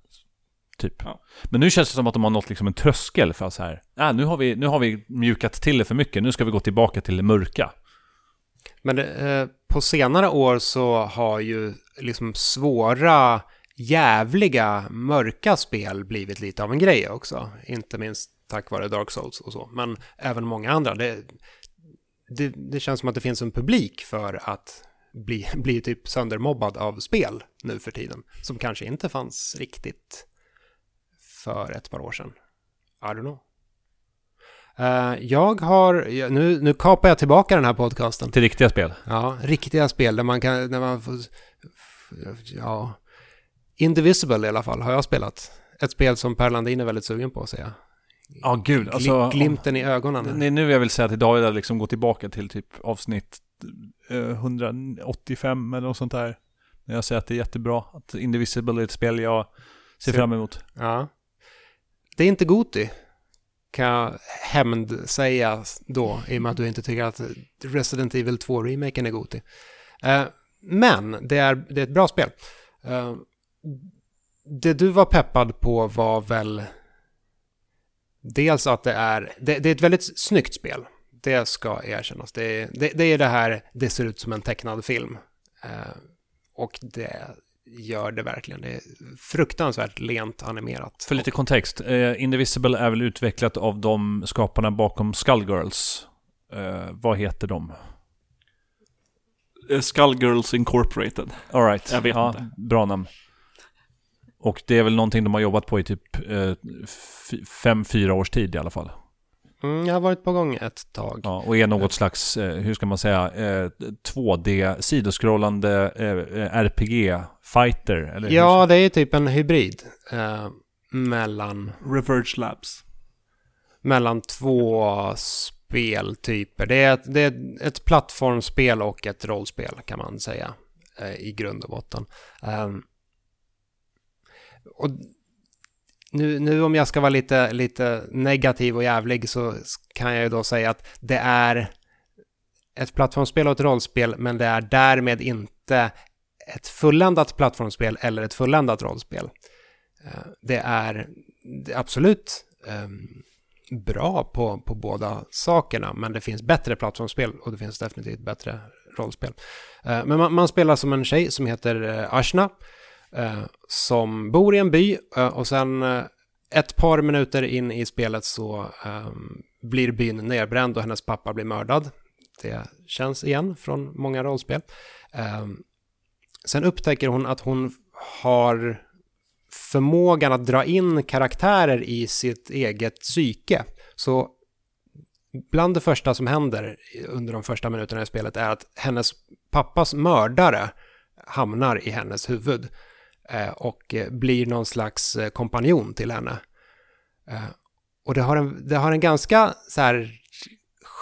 typ. Ja. Men nu känns det som att de har nått liksom en tröskel för så här. Ah, nu, har vi, nu har vi mjukat till det för mycket, nu ska vi gå tillbaka till det mörka. Men eh, på senare år så har ju liksom svåra, jävliga, mörka spel blivit lite av en grej också. Inte minst tack vare Dark Souls och så, men även många andra. Det, det, det känns som att det finns en publik för att bli, (laughs) bli typ söndermobbad av spel nu för tiden, som kanske inte fanns riktigt för ett par år sedan. I don't know. Eh, jag har, nu, nu kapar jag tillbaka den här podcasten. Till riktiga spel. Ja, riktiga spel där man kan, när man får, ja, Indivisible i alla fall har jag spelat. Ett spel som Per Landin är väldigt sugen på att säga. Ja, gud. Alltså, glimten i ögonen. Det är nu jag vill säga att idag är det liksom gå tillbaka till typ avsnitt eh, 185 eller något sånt där. När jag säger att det är jättebra. Att Indivisible är ett spel jag ser Se- fram emot. Ja. Det är inte Goti, kan jag hämnd säga då, i och med att du inte tycker att Resident Evil 2-remaken är Goti. Eh, men det är, det är ett bra spel. Det du var peppad på var väl dels att det är, det, det är ett väldigt snyggt spel. Det ska erkännas. Det, det, det är det här, det ser ut som en tecknad film. Eh, och det gör det verkligen. Det är fruktansvärt lent animerat. För lite kontext. Eh, Indivisible är väl utvecklat av de skaparna bakom Skullgirls. Eh, vad heter de? Eh, Skullgirls Incorporated. Alright. Jag vet ja, inte. Bra namn. Och det är väl någonting de har jobbat på i typ eh, f- fem, fyra års tid i alla fall. Mm, jag har varit på gång ett tag. Ja, och är något slags, eh, hur ska man säga, eh, 2D sidoskrollande eh, RPG-fighter? Ja, det är typ en hybrid eh, mellan, Reverge Labs. mellan två speltyper. Det är, ett, det är ett plattformsspel och ett rollspel kan man säga eh, i grund och botten. Och nu, nu om jag ska vara lite, lite negativ och jävlig så kan jag ju då säga att det är ett plattformsspel och ett rollspel men det är därmed inte ett fulländat plattformsspel eller ett fulländat rollspel. Eh, det är absolut ehm, bra på, på båda sakerna, men det finns bättre plattformsspel och det finns definitivt bättre rollspel. Eh, men man, man spelar som en tjej som heter eh, Ashna, Eh, som bor i en by eh, och sen eh, ett par minuter in i spelet så eh, blir byn nedbränd och hennes pappa blir mördad. Det känns igen från många rollspel. Eh, sen upptäcker hon att hon har förmågan att dra in karaktärer i sitt eget psyke. Så bland det första som händer under de första minuterna i spelet är att hennes pappas mördare hamnar i hennes huvud Eh, och eh, blir någon slags eh, kompanjon till henne. Och det har en, det har en ganska så här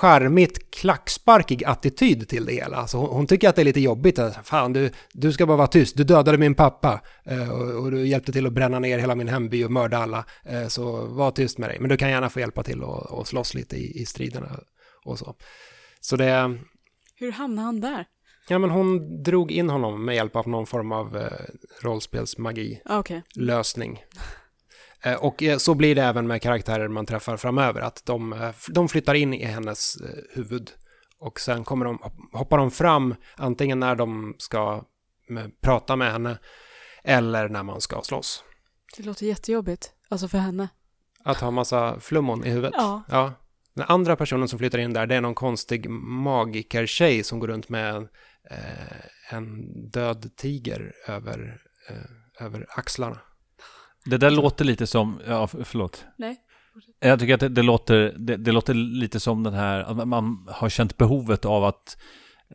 charmigt klacksparkig attityd till det hela. Alltså hon, hon tycker att det är lite jobbigt. Fan, du, du ska bara vara tyst. Du dödade min pappa eh, och, och du hjälpte till att bränna ner hela min hemby och mörda alla. Eh, så var tyst med dig. Men du kan gärna få hjälpa till och, och slåss lite i, i striderna och så. Så det... Hur hamnade han där? Ja, men hon drog in honom med hjälp av någon form av eh, rollspelsmagi Ah, Okej. lösning. Eh, Och eh, så blir det även med karaktärer man träffar framöver, att de, eh, de flyttar in i hennes eh, huvud. Och sen kommer de, hoppar de fram antingen när de ska eh, prata med henne eller när man ska slåss. Det låter jättejobbigt. Alltså för henne. Att ha massa flummon i huvudet. Ja. Ja. Den andra personen som flyttar in där, det är någon konstig magikertjej som går runt med en död tiger över, eh, över axlarna. Det där låter lite som, ja förlåt. Nej. Jag tycker att det, det, låter, det, det låter lite som den här, att man har känt behovet av att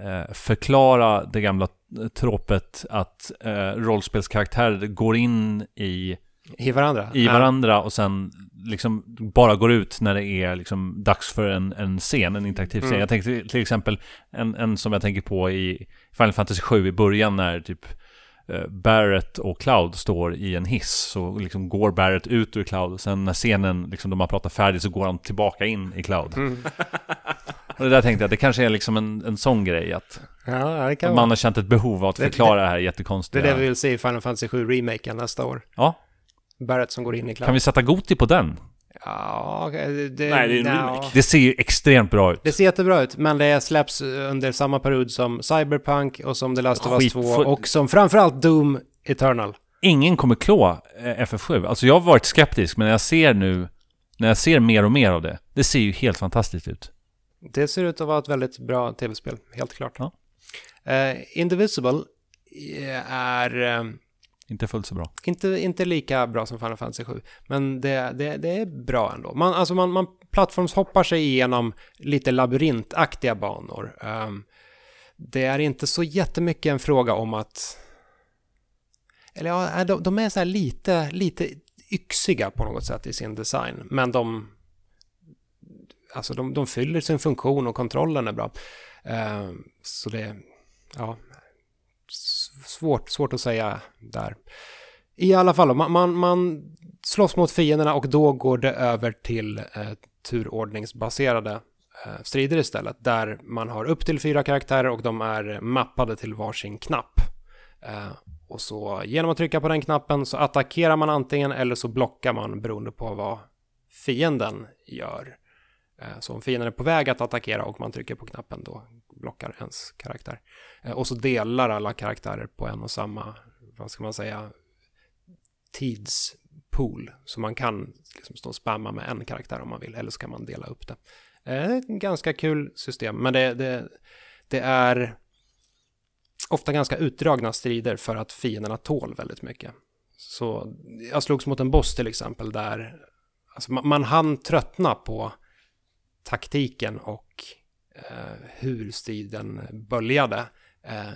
eh, förklara det gamla tråpet att eh, rollspelskaraktärer går in i, I varandra? i Ja. varandra och sen liksom bara går ut när det är liksom dags för en, en scen, en interaktiv scen. Mm. Jag tänkte till exempel en, en som jag tänker på i Final Fantasy 7 i början när typ eh, Barrett och Cloud står i en hiss så liksom går Barrett ut ur Cloud och sen när scenen, liksom de har pratat färdigt så går han tillbaka in i Cloud. Mm. (laughs) Och det där tänkte jag, det kanske är liksom en, en sån grej att, Ja, det att vara. man har känt ett behov av att Det- förklara det här Det jättekonstiga. är det vi vill se i Final Fantasy 7 remaken nästa år. Ja, Barrett som går in i Cloud. kan vi sätta Goti på den? Ja, det, Nej, det är en remake. Det ser ju extremt bra ut. Det ser jättebra ut, men det släpps under samma period som Cyberpunk och som The Last of Us Skit- 2 för- och som framförallt Doom Eternal. Ingen kommer klå eh, FF7. Alltså jag har varit skeptisk, men när jag ser nu, när jag ser mer och mer av det, det ser ju helt fantastiskt ut. Det ser ut att vara ett väldigt bra tv-spel, helt klart. Ja. Eh, Indivisible eh, är eh, inte fullt så bra. inte, inte lika bra som Final Fantasy 7, men det, det, det är bra ändå. Man, alltså man, man plattformshoppar sig igenom lite labyrintaktiga banor. Um, det är inte så jättemycket en fråga om att... Eller ja, de, de är så här lite, lite yxiga på något sätt i sin design, men de... Alltså de, de fyller sin funktion och kontrollen är bra. Ehm, så det... Ja, svårt, svårt att säga där. I alla fall, man, man, man slåss mot fienderna och då går det över till eh, turordningsbaserade eh, strider istället. Där man har upp till fyra karaktärer och de är mappade till varsin knapp. Eh, och så genom att trycka på den knappen så attackerar man antingen eller så blockar man beroende på vad fienden gör. Eh, så om fienden är på väg att attackera och man trycker på knappen då blockar ens karaktär. Eh, och så delar alla karaktärer på en och samma, vad ska man säga, tidspool. Så man kan liksom stå och spamma med en karaktär om man vill, eller så kan man dela upp det. Det är ett ganska kul system, men det, det, det är ofta ganska utdragna strider för att fienderna tål väldigt mycket. Så jag slogs mot en boss till exempel där alltså man, man hann tröttna på taktiken och Eh, hur striden böljade eh,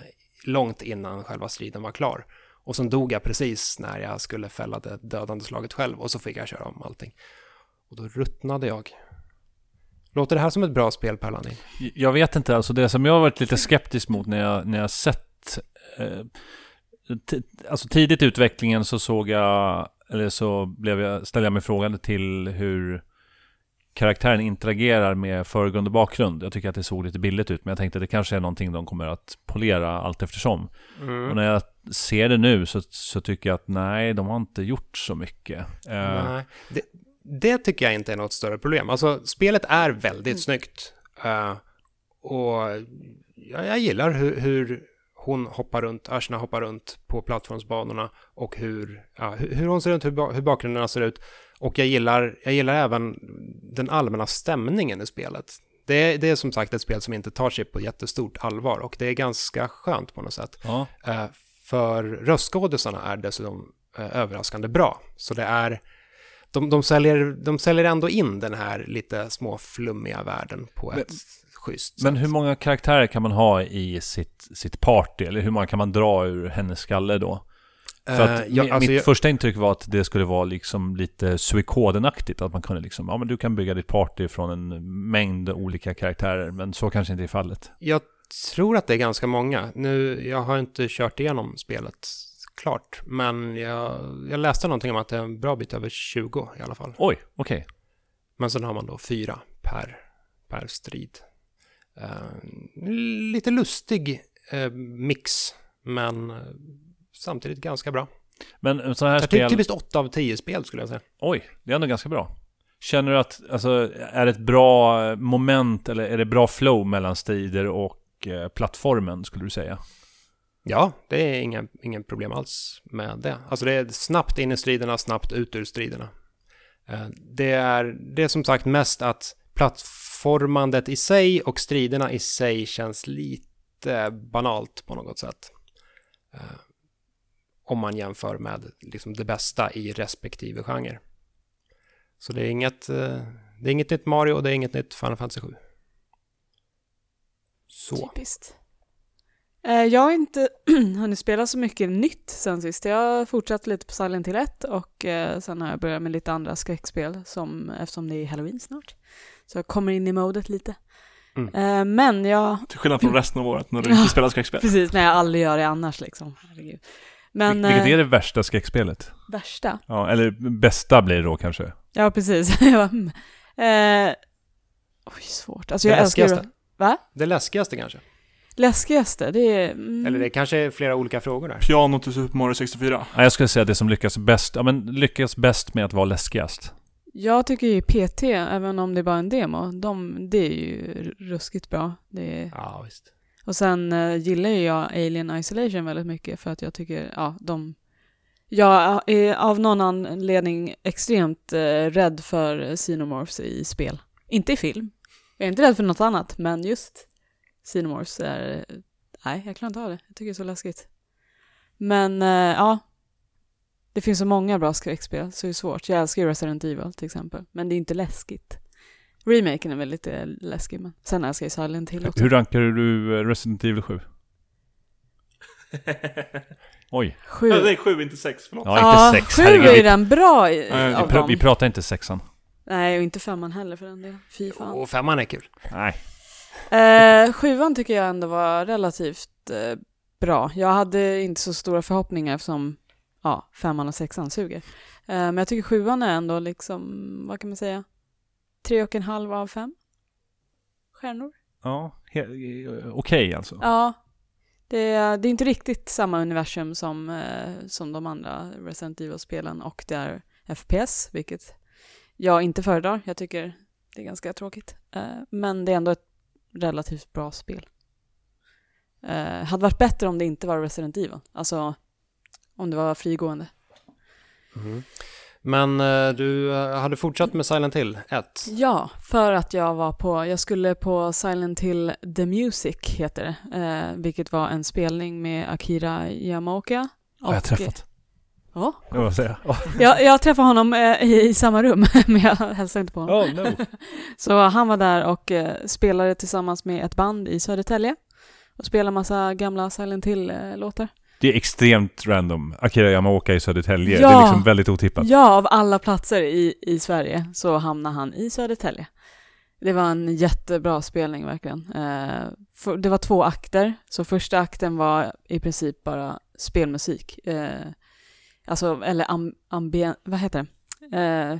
långt innan själva striden var klar. Och sen dog jag precis när jag skulle fälla det dödande slaget själv och så fick jag köra om allting. Och då ruttnade jag. Låter det här som ett bra spel, Perlani? Jag vet inte, alltså det som jag har varit lite skeptisk mot när jag, när jag sett eh, Alltså tidigt i utvecklingen så såg jag, eller så blev jag, ställde jag mig frågande till hur karaktären interagerar med föregående bakgrund. Jag tycker att det såg lite billigt ut, men jag tänkte att det kanske är någonting de kommer att polera allt eftersom. Mm. Och när jag ser det nu så, så, tycker jag att nej, de har inte gjort så mycket. Eh, nej, det, det tycker jag inte är något större problem. Alltså, spelet är väldigt mm. snyggt. Uh, och jag, jag gillar hur, hur, hon hoppar runt, Ashna hoppar runt på plattformsbanorna och hur, ja, hur hon ser ut, hur, hur bakgrunderna ser ut. Och jag gillar, jag gillar även den allmänna stämningen i spelet. Det är, det är som sagt ett spel som inte tar sig på jättestort allvar och det är ganska skönt på något sätt. Ja. Uh, för röstskådisarna är dessutom uh, överraskande bra. Så det är, de, de, säljer, de säljer ändå in den här lite små flummiga världen på ett schysst Men hur många karaktärer kan man ha i sitt, sitt party? Eller hur många kan man dra ur hennes skalle då? För att uh, ja, alltså mitt jag... första intryck var att det skulle vara liksom lite Suikoden-aktigt. Att man kunde liksom, ja men du kan bygga ditt party från en mängd olika karaktärer. Men så kanske inte är fallet. Jag tror att det är ganska många. Nu, jag har inte kört igenom spelet klart. Men jag, jag läste någonting om att det är en bra bit över 20 i alla fall. Oj, okej. Okay. Men sen har man då fyra per, per strid. Uh, lite lustig uh, mix, men samtidigt ganska bra. Men så här spel... Typiskt 8 av 10 spel skulle jag säga. Oj, det är ändå ganska bra. Känner du att, alltså, är det ett bra moment eller är det bra flow mellan strider och plattformen skulle du säga? Ja, det är inga, ingen problem alls med det. Alltså det är snabbt in i striderna, snabbt ut ur striderna. Det är, det är som sagt mest att plattformandet i sig och striderna i sig känns lite banalt på något sätt. Eh, om man jämför med liksom det bästa i respektive genre. Så det är inget, eh, det är inget nytt Mario och det är inget nytt Final Fantasy 7. Så. Typiskt. Eh, jag har inte (clears throat) hunnit spela så mycket nytt sen sist. Jag har fortsatt lite på Silent Hill 1 och sen har jag börjat med lite andra skräckspel som, eftersom det är Halloween snart. Så jag kommer in i modet lite. Mm. Men jag... Till skillnad från resten av året när du inte spelar skräckspel. (laughs) Precis, när jag aldrig gör det annars liksom. Herregud. Men, Vilket är eh, det värsta skräckspelet? Värsta? Ja, eller bästa blir det då kanske? Ja, precis. (laughs) uh, oj, svårt. Alltså jag det läskigaste. älskar Va? Det läskigaste kanske? Läskigaste, det är... Mm. Eller det är kanske är flera olika frågor där. Piano till Super Mario 64. Ja, jag skulle säga det som lyckas bäst, ja men lyckas bäst med att vara läskigast. Jag tycker ju PT, även om det är bara en demo, de, det är ju ruskigt bra. Det är... Ja, visst. Och sen eh, gillar ju jag Alien Isolation väldigt mycket för att jag tycker, ja, de... Jag är av någon anledning extremt eh, rädd för Xenomorphs i spel. Inte i film. Jag är inte rädd för något annat, men just Xenomorphs är... Nej, jag klarar inte av det. Jag tycker det är så läskigt. Men eh, ja, det finns så många bra skräckspel så det är svårt. Jag älskar ju Resident Evil till exempel, men det är inte läskigt. Remaken är väl lite läskig, men sen älskar jag Silent Hill också. Hur rankar du eh, Resident Evil 7? (laughs) Oj. Sju. Ja, det är sju, inte sex, förlåt. Ja, inte sex. Sju är den bra i, Nej, vi, pr vi pratar inte sexan. Nej, och inte femman heller för den delen. Fy fan. Och femman är kul. Nej. Eh, sjuan tycker jag ändå var relativt eh, bra. Jag hade inte så stora förhoppningar eftersom ja, femman och sexan suger. Uh, men jag tycker sjuan är ändå liksom, vad kan man säga, tre och en halv av fem stjärnor. Ja, okej okay, alltså. Ja, det är, det är inte riktigt samma universum som, uh, som de andra Resident Evil-spelen och det är FPS, vilket jag inte föredrar. Jag tycker det är ganska tråkigt. Uh, men det är ändå ett relativt bra spel. Eh, hade varit bättre om det inte var Resident Evil. Alltså om det var frigående. Mhm. Men eh, du eh, hade fortsatt med Silent Hill 1. Ja, för att jag var på, jag skulle på Silent Hill The Music heter det, eh, vilket var en spelning med Akira Yamaoka. Har jag Och- träffat? Ja, Jag vill säga. Oh, jag, jag träffade honom eh, i, i samma rum, (laughs) men jag hälsade inte på honom. oh no. (laughs) Så han var där och eh, spelade tillsammans med ett band i Södertälje och spelade massa gamla Silent Hill-låtar. Det är extremt random. Akira Yamaoka i Södertälje. Ja. Det är liksom väldigt otippat. Ja, av alla platser i, i Sverige så hamnade han i Södertälje. Det var en jättebra spelning verkligen. Eh, för, det var två akter, så första akten var i princip bara spelmusik. Eh, alltså, eller am, ambien, vad heter det? Eh,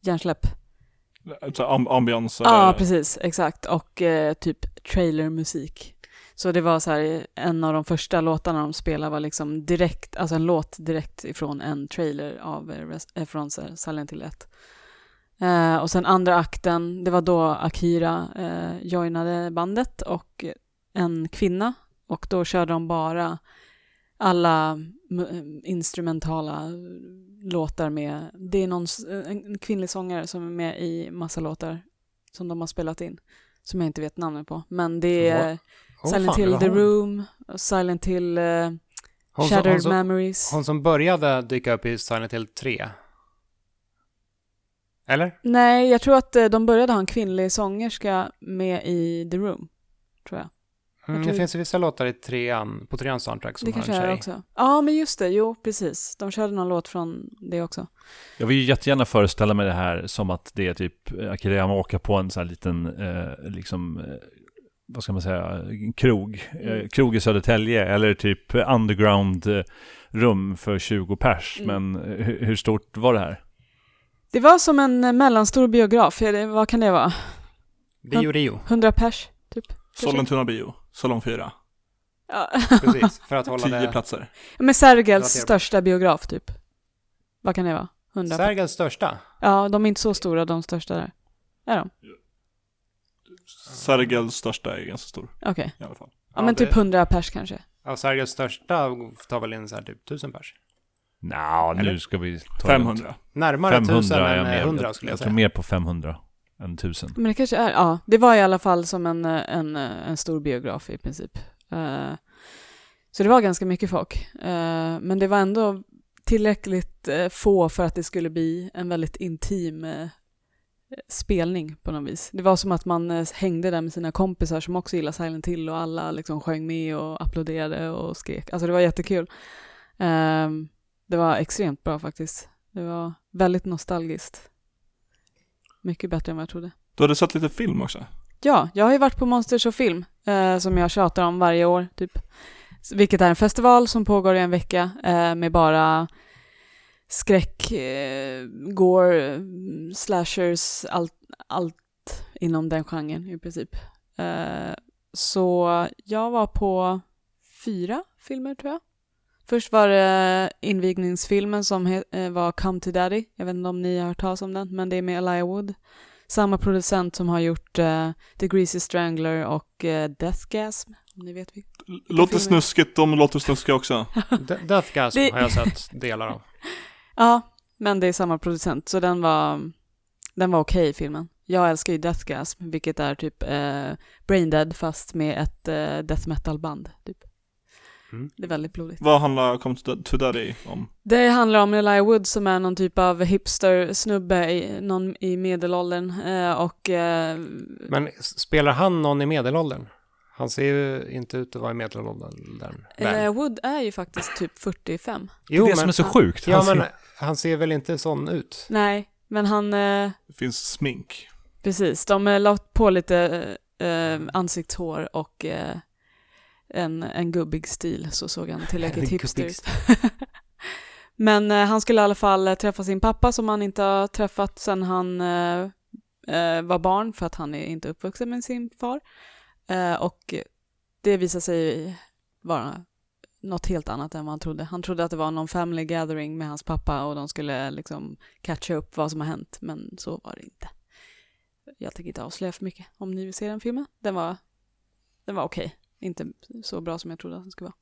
hjärnsläpp. Ambiance Ja, eller- precis, exakt. Och eh, typ trailermusik. Så det var så här, en av de första låtarna de spelade var liksom direkt, alltså en låt direkt ifrån en trailer av eh, eh, från Silent Hill 1. Eh, och sen andra akten, det var då Akira eh, joinade bandet och en kvinna. Och då körde de bara alla instrumentala låtar med, det är någon, en en kvinnlig sångare som är med i massa låtar som de har spelat in, som jag inte vet namnet på. Men det är Åh, Silent fan, det Hill The hon. Room, Silent Hill uh, Hon som, Shattered hon, som, Memories. hon som började dyka upp i Silent Hill 3. Eller? Nej, jag tror att eh, de började ha en kvinnlig sångerska med i The Room, tror jag. Mm, tror- det finns ju vissa låtar i trean, på treans soundtrack som det har en tjej. också. Ja, men just det, jo, precis. De körde någon låt från det också. Jag vill ju jättegärna föreställa mig det här som att det är typ Akira Yamaoka på en sån här liten, eh, liksom, eh, vad ska man säga, krog. Eh, Mm. krog i Södertälje eller typ underground eh, rum för 20 pers. Mm. Men eh, hur, hur stort var det här? Det var som en mellanstor biograf, vad kan det vara? Bio Rio, 100 pers, typ? Sollentuna bio, salong 4. Ja. precis. För att (laughs) hålla 10 det... platser. Men Sergels största biograf, typ. Vad kan det vara? 100 Sergels största. Ja, de är inte så stora, de största där. Är de? Sergels största är ganska stor Okej. i alla fall. Ja, men det- typ 100 pers kanske. Ja, Sergels största tar väl in så här typ tusen pers. Nja, nu ska vi ta 500. Närmare 500 tusen är jag än med. hundra skulle jag jag tror säga. mer på 500 än 1000. Men det kanske är, ja, det var i alla fall som en, en, en stor biograf i princip. Eh, så det var ganska mycket folk. Eh, men det var ändå tillräckligt eh, få för att det skulle bli en väldigt intim spelning på något vis. Det var som att man eh, hängde där med sina kompisar som också gillar Silent Hill och alla liksom sjöng med och applåderade och skrek. Alltså det var jättekul. Eh, det var extremt bra faktiskt. Det var väldigt nostalgiskt. Mycket bättre än vad jag trodde. Du hade sett lite film också? Ja, jag har ju varit på Monsters och film, eh, som jag tjatar om varje år, typ. Vilket är en festival som pågår i en vecka eh, med bara skräck, eh, gore, slashers, allt, allt inom den genren i princip. Eh, så jag var på fyra filmer tror jag. Först var det invigningsfilmen som eh, var Come to Daddy. Jag vet inte om ni har hört talas om den, men det är med Elijah Wood. Samma producent som har gjort eh, The Greasy Strangler och eh, Death Gasm, om ni vet vilka. Låter filmer? snuskigt, de låter snuskiga också. (laughs) De- Death Gasm Det- har jag sett delar av. Ja, men det är samma producent, så den var, den var okej filmen. Jag älskar ju Death Gasm, vilket är typ eh, Brain Dead fast med ett eh, death metal-band. Typ. Mm. Det är väldigt blodigt. Vad handlar Come to Daddy om? Det handlar om Elijah Wood som är någon typ av hipster-snubbe i, någon i medelåldern eh, och eh, Men spelar han någon i medelåldern? Han ser ju inte ut att vara i medelåldern. Elijah Wood är ju faktiskt typ 45. Jo, det men, som är så sjukt. ja, Han ser- men han ser väl inte sån ut? Nej, men han, eh, Det finns smink. precis, de eh, la på lite eh, ansiktshår och eh, en, en gubbig stil så såg han tillräckligt (laughs) hipster ut. (laughs) Men eh, han skulle i alla fall eh, träffa sin pappa som han inte har träffat sedan han eh, eh, var barn för att han är inte uppvuxen med sin far. Eh, och det visade sig vara något helt annat än vad han trodde. Han trodde att det var någon family gathering med hans pappa och de skulle liksom catcha upp vad som har hänt, men så var det inte. Jag tänker inte avslöja för mycket om ni vill se den filmen. Den var, den var okej. inte så bra som jag trodde att den skulle vara.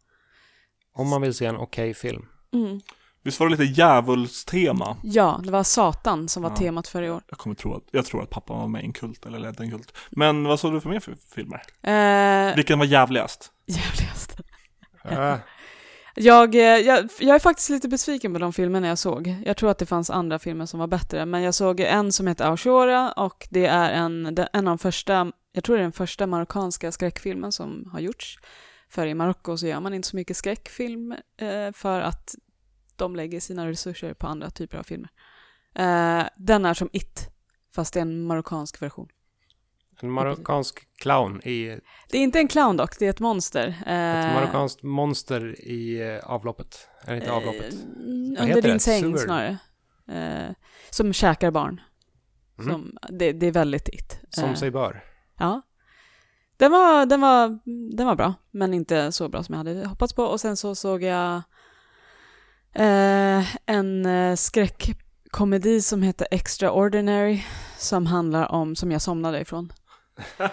Om man vill se en okej film. Mm. Visst var det lite djävulstema? Ja, det var Satan som var Ja. temat för i år. Jag kommer tro att, jag tror att pappa var med i en kult, eller ledde en kult. Men vad såg du för mer för filmer? Eh, Vilken var jävligast? jävligast. (laughs) Äh, Jag, eh, jag, jag är faktiskt lite besviken på de filmerna jag såg. Jag tror att det fanns andra filmer som var bättre, men jag såg en som heter Aurora och det är en, en av de första, jag tror det är den första marockanska skräckfilmen som har gjorts. För i Marocko så gör man inte så mycket skräckfilm eh, för att de lägger sina resurser på andra typer av filmer. Eh, den är som It, fast det är en marockansk version. en marockansk clown i... Det är inte en clown dock, det är ett monster. Ett Eh, marockanskt monster i eh, avloppet. Eller inte avloppet. Vad under din det? säng Sewer? snarare. Som käkar barn. Mm. Som, det, det är väldigt it. Som sig bör. Ja. Den var, den, var, den var bra, men inte så bra som jag hade hoppats på. Och sen så såg jag eh, en eh, skräckkomedi som heter Extraordinary, som handlar om, som jag somnade ifrån. (laughs)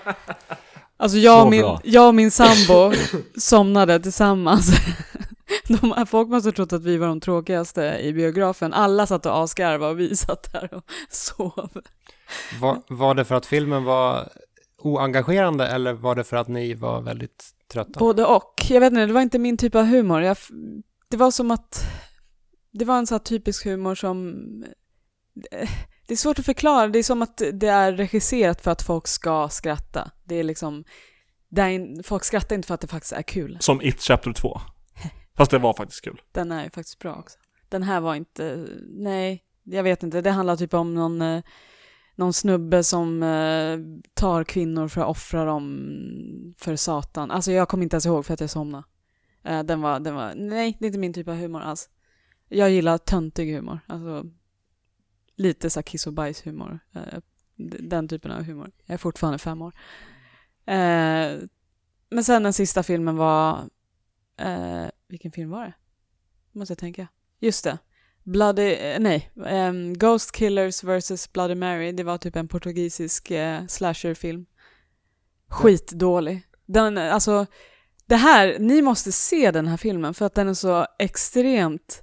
Alltså jag och, min, jag och min sambo (coughs) somnade tillsammans. (laughs) De, folk måste ha trott att vi var de tråkigaste i biografen. Alla satt och asgarvade och vi (laughs) satt där och sov. Var, var det för att filmen var oengagerande eller var det för att ni var väldigt trötta? Både och. Jag vet inte, det var inte min typ av humor. Jag, det var som att... Det var en sån här typisk humor som... Det är svårt att förklara. Det är som att det är regisserat för att folk ska skratta. Det är liksom... Det är, folk skrattar inte för att det faktiskt är kul. Som It Chapter 2. Fast det var faktiskt kul. Den är ju faktiskt bra också. Den här var inte... Nej, jag vet inte. Det handlar typ om någon... eh, Någon snubbe som eh, tar kvinnor för att offra dem för Satan. Alltså jag kommer inte ens ihåg för att jag somnade. Eh, den, var, den var... Nej, det är inte min typ av humor alls. Jag gillar töntig humor. Alltså lite så kiss och bajs humor. Eh, den typen av humor. Jag är fortfarande fem år. Eh, men sen den sista filmen var... Eh, vilken film var det? Måste jag tänka. Just det. Bloody, nej, ehm, Ghost Killers vs Bloody Mary, det var typ en portugisisk slasherfilm. Skitdålig. Den, alltså, det här, ni måste se den här filmen för att den är så extremt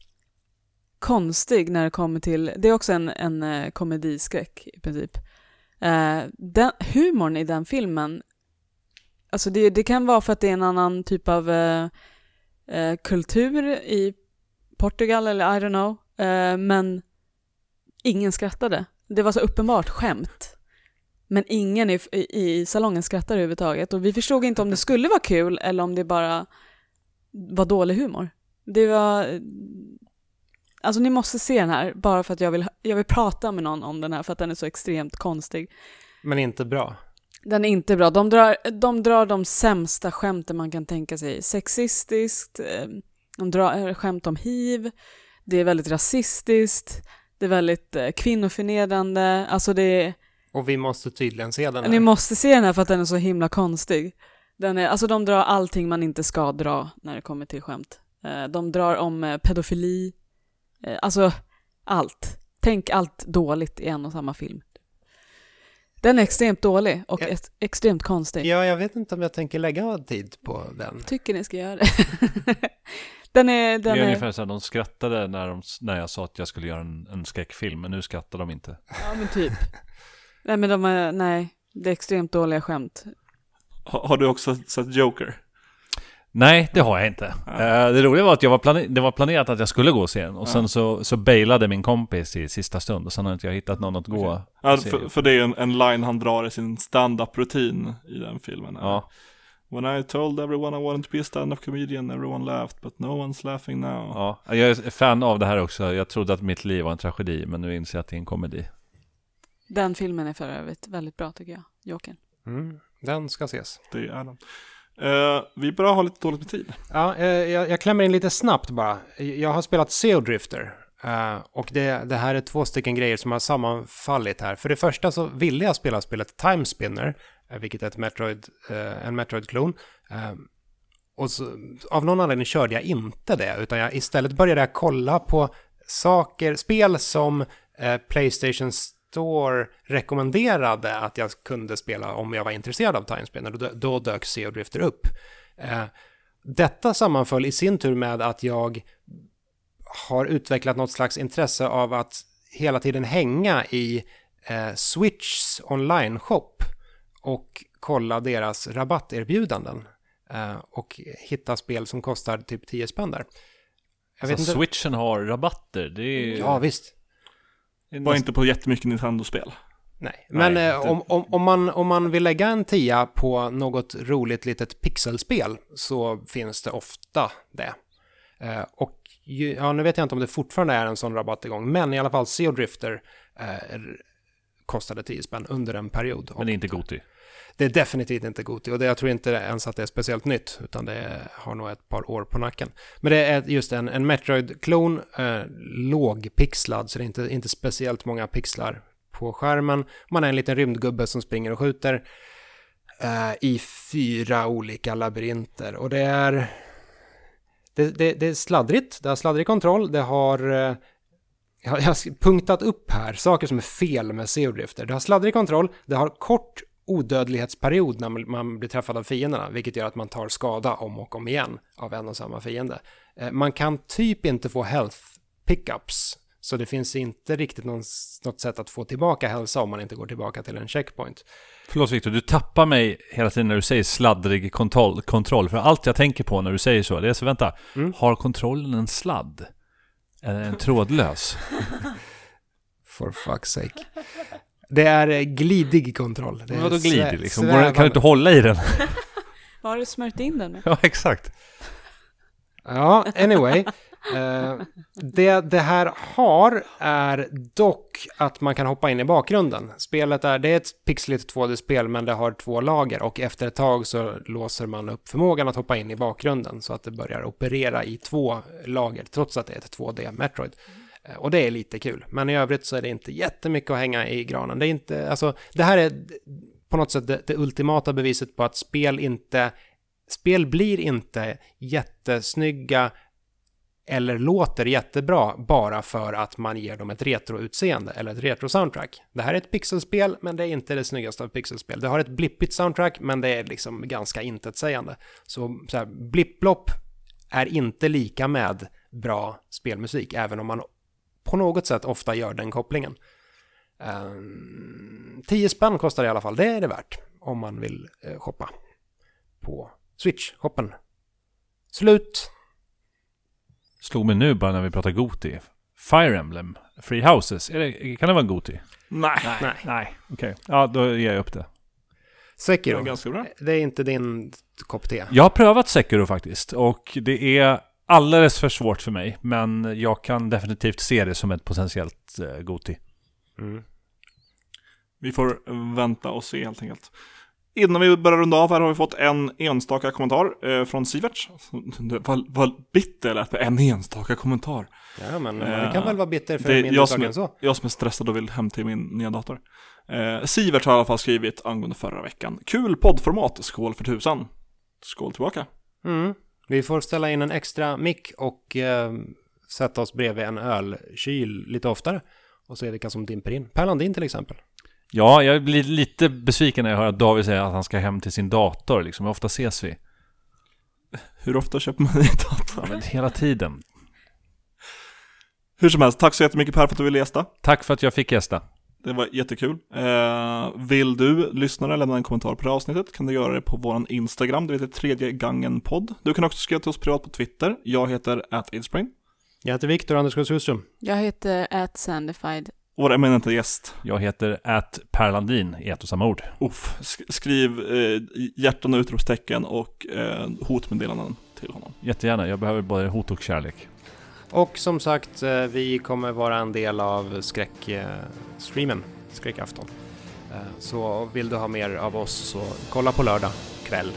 konstig när det kommer till, det är också en, en eh, komediskräck i princip. Eh, den, humorn i den filmen, alltså det, det kan vara för att det är en annan typ av eh, eh kultur i Portugal eller I don't know. Eh, men ingen skrattade. Det var så uppenbart skämt. Men ingen i, i, i salongen skrattade överhuvudtaget. Och vi förstod inte om det skulle vara kul eller om det bara var dålig humor. Det var... Alltså ni måste se den här bara för att jag vill, jag vill prata med någon om den här för att den är så extremt konstig. Men inte bra. Den är inte bra. De drar, de drar de sämsta skämten man kan tänka sig. Sexistiskt, eh, de drar eh, skämt om hiv, det är väldigt rasistiskt, det är väldigt eh, kvinnoförnedrande. Alltså det är, Och vi måste tydligen se den här. ni måste se den här för att den är så himla konstig. Den är, alltså de drar allting man inte ska dra när det kommer till skämt. De drar om pedofili, alltså allt. Tänk allt dåligt i en och samma film. Den är extremt dålig och Ja. ex- extremt konstig. Ja, jag vet inte om jag tänker lägga tid på den. Tycker ni ska göra det. (laughs) den är, Det den är är, ungefär så här, de skrattade när, de, när jag sa att jag skulle göra en, en skräckfilm, men nu skrattar de inte. (laughs) ja men typ. nej men de är, nej, det är extremt dåliga skämt. Ha, har du också sett Joker? Nej, det har jag inte. Eh, det roliga var att jag var plane- det var planerat att jag skulle gå och se den. Och sen så, så bailade min kompis i sista stund och sen har inte jag hittat någon att gå Ja, och se. för, för det är en, en line han drar i sin stand-up rutin i den filmen. Ja. When I told everyone I wanted to be a stand-up comedian, everyone laughed, but no one's laughing now. Ja, jag är fan av det här också. Jag trodde att mitt liv var en tragedi, men nu inser jag att det är en komedi. Den filmen är för övrigt väldigt bra tycker jag, Jokern. Mm, den ska ses. Det är den. Uh, vi börjar ha lite dåligt med tid. Ja, uh, jag, jag klämmer in lite snabbt bara. Jag har spelat SEO Drifter. Uh, och det, det här är två stycken grejer som har sammanfallit här. För det första så ville jag spela spelet Time Spinner, vilket är ett Metroid, en Metroid-klon. Och så, av någon anledning körde jag inte det, utan jag, istället började jag kolla på saker, spel som eh, Playstation Store rekommenderade att jag kunde spela om jag var intresserad av Time Spinner. Då, då dök SEO Drifter upp. Eh, detta sammanföll i sin tur med att jag har utvecklat något slags intresse av att hela tiden hänga i eh, Switchs online-shop och kolla deras rabatterbjudanden eh, och hitta spel som kostar typ 10 spänn där. Jag vet inte. Switchen har rabatter, det är... Ja, visst. Bara inte på jättemycket Nintendo-spel. Nej, men Nej, eh, om, om, om, man, om man vill lägga en tia på något roligt litet pixelspel så finns det ofta det. Eh, och ju, ja, nu vet jag inte om det fortfarande är en sån rabatt igång, men i alla fall Sea Drifter eh, kostade 10 spänn under en period. Men det är inte Goti? Det är definitivt inte Goti och det, jag tror inte ens att det är speciellt nytt, utan det har nog ett par år på nacken. Men det är just en, en Metroid-klon, eh, lågpixlad, så det är inte, inte speciellt många pixlar på skärmen. Man är en liten rymdgubbe som springer och skjuter eh, i fyra olika labyrinter. Och det är... Det, det, det är sladdrigt, det har sladdrig kontroll, det har... Eh, jag har punktat upp här saker som är fel med Seodrifter. Det har sladdrig kontroll, det har kort odödlighetsperiod när man blir träffad av fienderna, vilket gör att man tar skada om och om igen av en och samma fiende. Eh, man kan typ inte få health pickups så det finns inte riktigt någon, något sätt att få tillbaka hälsa om man inte går tillbaka till en checkpoint. Förlåt Viktor, du tappar mig hela tiden när du säger sladdrig kontroll, kontroll. För allt jag tänker på när du säger så, det är så vänta, mm. har kontrollen en sladd? Eller en trådlös? (laughs) For fuck's sake. Det är glidig kontroll. Det Vadå glidig liksom? Kan du inte hålla i den? (laughs) Vad har du smört in den med? Ja, exakt. Ja, anyway. Uh, (laughs) det det här har är dock att man kan hoppa in i bakgrunden. Spelet är, det är ett pixligt 2D-spel men det har två lager och efter ett tag så låser man upp förmågan att hoppa in i bakgrunden så att det börjar operera i två lager trots att det är ett 2D Metroid. Eh, och det är lite kul, men i övrigt så är det inte jättemycket att hänga i granen. Det är inte, alltså, det här är på något sätt det, det ultimata beviset på att spel inte Spel blir inte jättesnygga eller låter jättebra bara för att man ger dem ett retroutseende eller ett retro-soundtrack. Det här är ett pixelspel, men det är inte det snyggaste av pixelspel. Det har ett blippigt soundtrack, men det är liksom ganska intetsägande. Så, så här, blipp-blopp är inte lika med bra spelmusik, även om man på något sätt ofta gör den kopplingen. Um, 10 spänn kostar det i alla fall, det är det värt om man vill uh, shoppa på Switch-shoppen. Slut! slog mig nu bara när vi pratar Goti. Fire Emblem, Free Houses, det, kan det vara Goti? Nej. Nej, nej. okej. Okay. Ja, då ger jag upp det. Sekiro, det är, det är inte din kopp te? Jag har prövat Sekiro faktiskt och det är alldeles för svårt för mig. Men jag kan definitivt se det som ett potentiellt eh, Goti. Mm. Vi får vänta och se helt enkelt. Innan vi börjar runda av här har vi fått en enstaka kommentar eh, från Siverts. Vad, vad bitter lät med en enstaka kommentar. Ja, men eh, det kan väl vara bitter för det mindre jag än så. Jag som är stressad och vill hem till min nya dator. Eh, Sivert har i alla fall skrivit angående förra veckan. Kul poddformat, skål för tusan. Skål tillbaka. Mm. Vi får ställa in en extra mick och eh, sätta oss bredvid en ölkyl lite oftare och se vilka som dimper in. Per Landin till exempel. Ja, jag blir lite besviken när jag hör att David säger att han ska hem till sin dator. Liksom. Hur ofta ses vi? Hur ofta köper man en dator? Ja, men hela tiden. Hur som helst, tack så jättemycket Per för att du ville gästa. Tack för att jag fick gästa. Det var jättekul. Eh, vill du, lyssnare, lämna en kommentar på det här avsnittet kan du göra det på vår Instagram, det heter tredje gången podd. Du kan också skriva till oss privat på Twitter. Jag heter atidspring. Jag heter Viktor Anders Husström. Jag heter atsandified vår eminenta gäst. Jag heter att Perlandin i ett och samma ord. Uff, skriv eh, hjärtan och utropstecken och eh, hotmeddelanden till honom. Jättegärna, jag behöver både hot och kärlek. Och som sagt, eh, vi kommer vara en del av skräckstreamen, skräckafton. Eh, så vill du ha mer av oss så kolla på lördag kväll.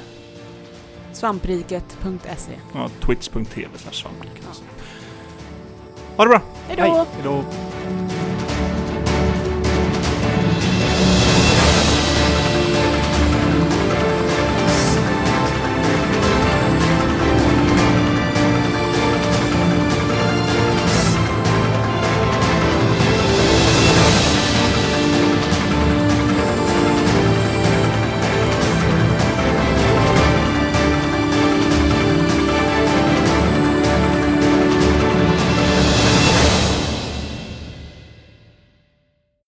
Svampriket.se Ja, twitch.tv svampriket. Ha det bra! Hej då! Hej då!